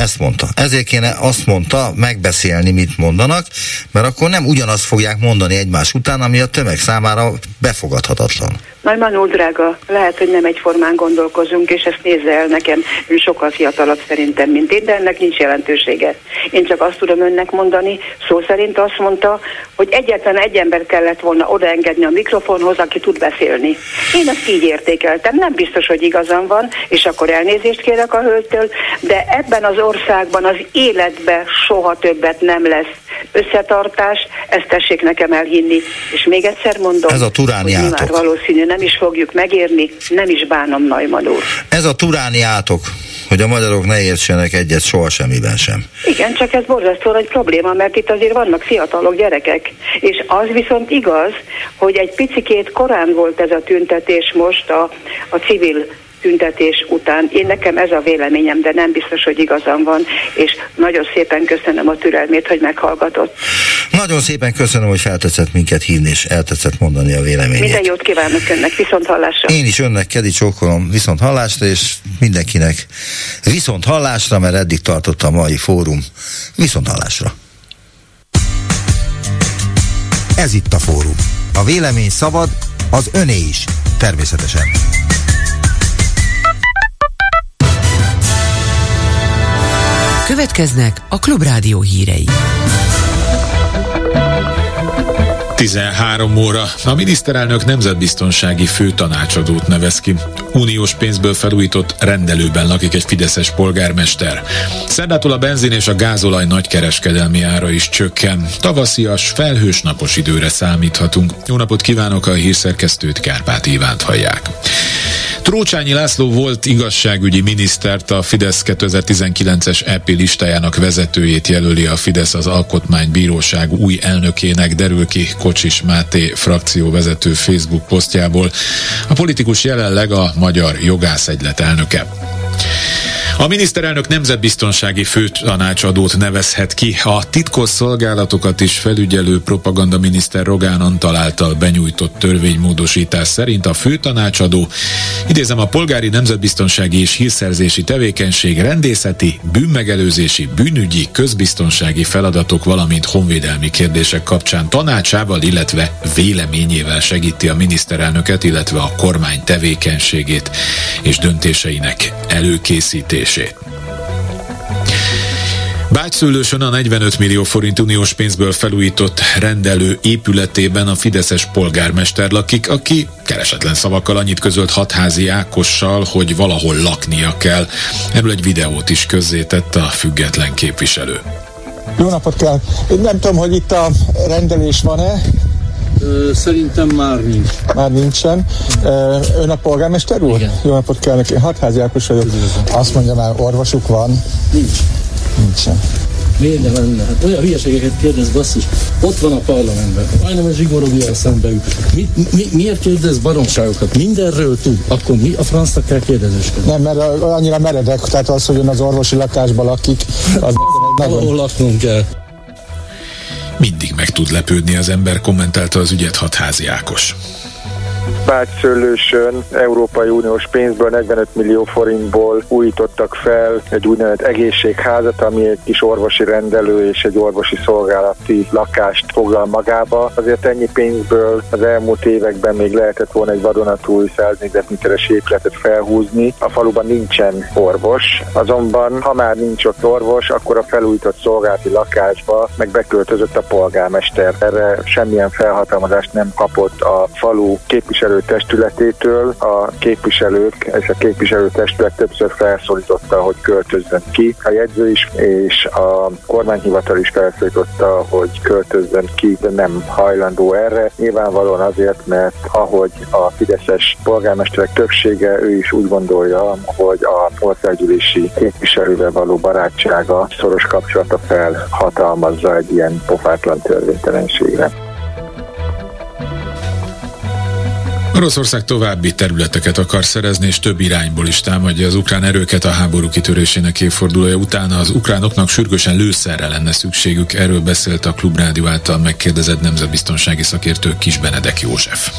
Ezt mondta. Ezért kéne azt mondta, megbeszélni, mit mondanak, mert akkor nem ugyanazt fogják mondani egymás után, ami a tömeg számára befogadhatatlan. Nagyman úr drága, lehet, hogy nem egyformán gondolkozunk, és ezt nézze el nekem, ő sokkal fiatalabb szerintem, mint én, de ennek nincs jelentősége. Én csak azt tudom önnek mondani, szó szerint azt mondta, hogy egyetlen egy ember kellett volna odaengedni a mikrofonhoz, aki tud beszélni. Én ezt így értékeltem, nem biztos, hogy igazam van, és akkor elnézést kérek a hölgytől, de ebben az országban az életbe soha többet nem lesz összetartás, ezt tessék nekem elhinni. És még egyszer mondom, Ez a turáni hogy már valószínű nem is fogjuk megérni, nem is bánom Najman úr. Ez a turáni átok, hogy a magyarok ne értsenek egyet soha semmiben sem. Igen, csak ez borzasztó egy probléma, mert itt azért vannak fiatalok, gyerekek. És az viszont igaz, hogy egy picikét korán volt ez a tüntetés most a, a civil tüntetés után. Én nekem ez a véleményem, de nem biztos, hogy igazam van, és nagyon szépen köszönöm a türelmét, hogy meghallgatott. Nagyon szépen köszönöm, hogy feltetszett minket hívni, és eltetszett mondani a véleményét. Minden jót kívánok önnek, viszont hallásra. Én is önnek, Kedi csókolom, viszont hallásra, és mindenkinek viszont hallásra, mert eddig tartott a mai fórum. Viszont hallásra. Ez itt a fórum. A vélemény szabad, az öné is. Természetesen. Következnek a Klubrádió hírei. 13 óra. A miniszterelnök nemzetbiztonsági főtanácsadót nevez ki. Uniós pénzből felújított rendelőben lakik egy fideszes polgármester. Szerdától a benzin és a gázolaj nagykereskedelmi ára is csökken. Tavaszias, felhős napos időre számíthatunk. Jó napot kívánok a hírszerkesztőt, Kárpát Ivánt hallják. Trócsányi László volt igazságügyi minisztert, a Fidesz 2019-es EP listájának vezetőjét jelöli a Fidesz az Alkotmánybíróság új elnökének, derül ki Kocsis Máté frakcióvezető Facebook posztjából. A politikus jelenleg a Magyar Jogászegylet elnöke. A miniszterelnök nemzetbiztonsági főtanácsadót nevezhet ki. A titkos szolgálatokat is felügyelő propagandaminiszter Rogán Antal által benyújtott törvénymódosítás szerint a főtanácsadó, idézem a polgári nemzetbiztonsági és hírszerzési tevékenység rendészeti, bűnmegelőzési, bűnügyi, közbiztonsági feladatok, valamint honvédelmi kérdések kapcsán tanácsával, illetve véleményével segíti a miniszterelnöket, illetve a kormány tevékenységét és döntéseinek előkészítését működését. Bágyszőlősön a 45 millió forint uniós pénzből felújított rendelő épületében a Fideszes polgármester lakik, aki keresetlen szavakkal annyit közölt hatházi Ákossal, hogy valahol laknia kell. Erről egy videót is közzétett a független képviselő. Jó napot kell! Én nem tudom, hogy itt a rendelés van-e, Szerintem már nincs. Már nincsen. Ön a polgármester úr? Igen. Jó napot kell neki. Hatházi Ákos vagyok. Azt mondja már, orvosuk van. Nincs. Nincsen. Miért nem lenne? Hát olyan hülyeségeket kérdez, basszus. Ott van a parlamentben. Majdnem a zsigorogja szembe ül. Mi, mi, miért kérdez baromságokat? Mindenről tud. Akkor mi a francnak kell kérdezősködni? Nem, mert annyira meredek, tehát az, hogy ön az orvosi lakásban lakik, az. Ahol laknunk kell. Mindig meg tud lepődni az ember, kommentálta az ügyet hatházi Ákos. Bácsszőlősön Európai Uniós pénzből 45 millió forintból újítottak fel egy úgynevezett egészségházat, ami egy kis orvosi rendelő és egy orvosi szolgálati lakást foglal magába. Azért ennyi pénzből az elmúlt években még lehetett volna egy vadonatúj 100 négyzetméteres épületet felhúzni. A faluban nincsen orvos, azonban ha már nincs ott orvos, akkor a felújított szolgálati lakásba meg beköltözött a polgármester. Erre semmilyen felhatalmazást nem kapott a falu képviselő testületétől a képviselők és a képviselőtestület többször felszólította, hogy költözzön ki. A jegyző is és a kormányhivatal is felszólította, hogy költözzön ki, de nem hajlandó erre. Nyilvánvalóan azért, mert ahogy a Fideszes polgármesterek többsége, ő is úgy gondolja, hogy a országgyűlési képviselővel való barátsága, szoros kapcsolata felhatalmazza egy ilyen pofátlan törvénytelenségre. Oroszország további területeket akar szerezni, és több irányból is támadja az ukrán erőket a háború kitörésének évfordulója után. Az ukránoknak sürgősen lőszerre lenne szükségük, erről beszélt a Klubrádió által megkérdezett nemzetbiztonsági szakértő Kis Benedek József.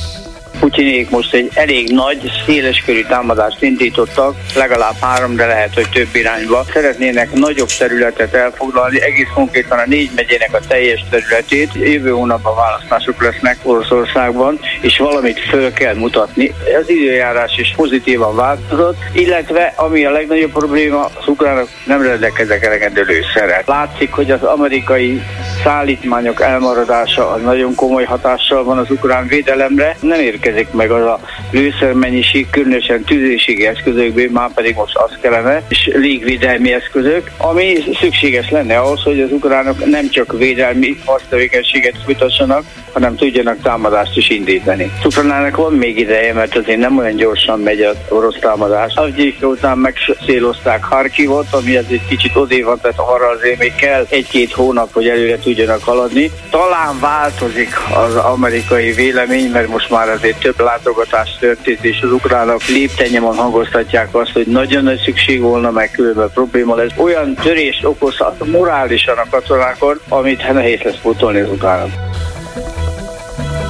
Putyinék most egy elég nagy, széleskörű támadást indítottak, legalább három, de lehet, hogy több irányba. Szeretnének nagyobb területet elfoglalni, egész konkrétan a négy megyének a teljes területét. Jövő hónapban választások lesznek Oroszországban, és valamit föl kell mutatni. Az időjárás is pozitívan változott, illetve ami a legnagyobb probléma, az ukránok nem rendelkeznek elegendő lőszerrel. Látszik, hogy az amerikai szállítmányok elmaradása az nagyon komoly hatással van az ukrán védelemre. Nem érkezik meg az a lőszermennyiség, különösen tüzérségi eszközökből, már pedig most az kellene, és légvédelmi eszközök, ami szükséges lenne ahhoz, hogy az ukránok nem csak védelmi harctevékenységet folytassanak, hanem tudjanak támadást is indítani. Ukrajnának van még ideje, mert azért nem olyan gyorsan megy az orosz támadás. Avgyika után megszélozták Harkivot, ami az egy kicsit odév van, tehát arra azért még kell egy-két hónap, hogy előre tudjanak haladni. Talán változik az amerikai vélemény, mert most már azért több látogatás történt, és az ukránok léptenyemon hangoztatják azt, hogy nagyon nagy szükség volna, meg különben probléma lesz. Olyan törést okozhat morálisan a katonákon, amit nehéz lesz pótolni az ukránok.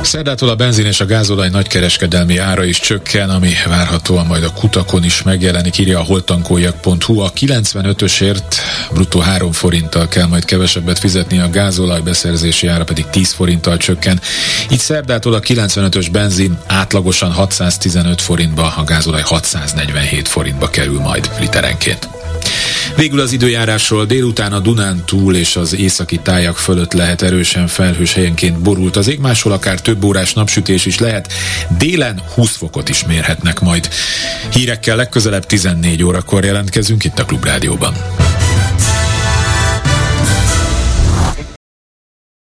Szerdától a benzin és a gázolaj nagykereskedelmi ára is csökken, ami várhatóan majd a kutakon is megjelenik, írja a holtankoljak.hu. A 95-ösért bruttó 3 forinttal kell majd kevesebbet fizetni, a gázolaj beszerzési ára pedig 10 forinttal csökken. Így szerdától a 95-ös benzin átlagosan 615 forintba, a gázolaj 647 forintba kerül majd literenként. Végül az időjárásról délután a Dunán túl és az északi tájak fölött lehet erősen felhős helyenként borult az ég, máshol akár több órás napsütés is lehet, délen 20 fokot is mérhetnek majd. Hírekkel legközelebb 14 órakor jelentkezünk itt a Klubrádióban.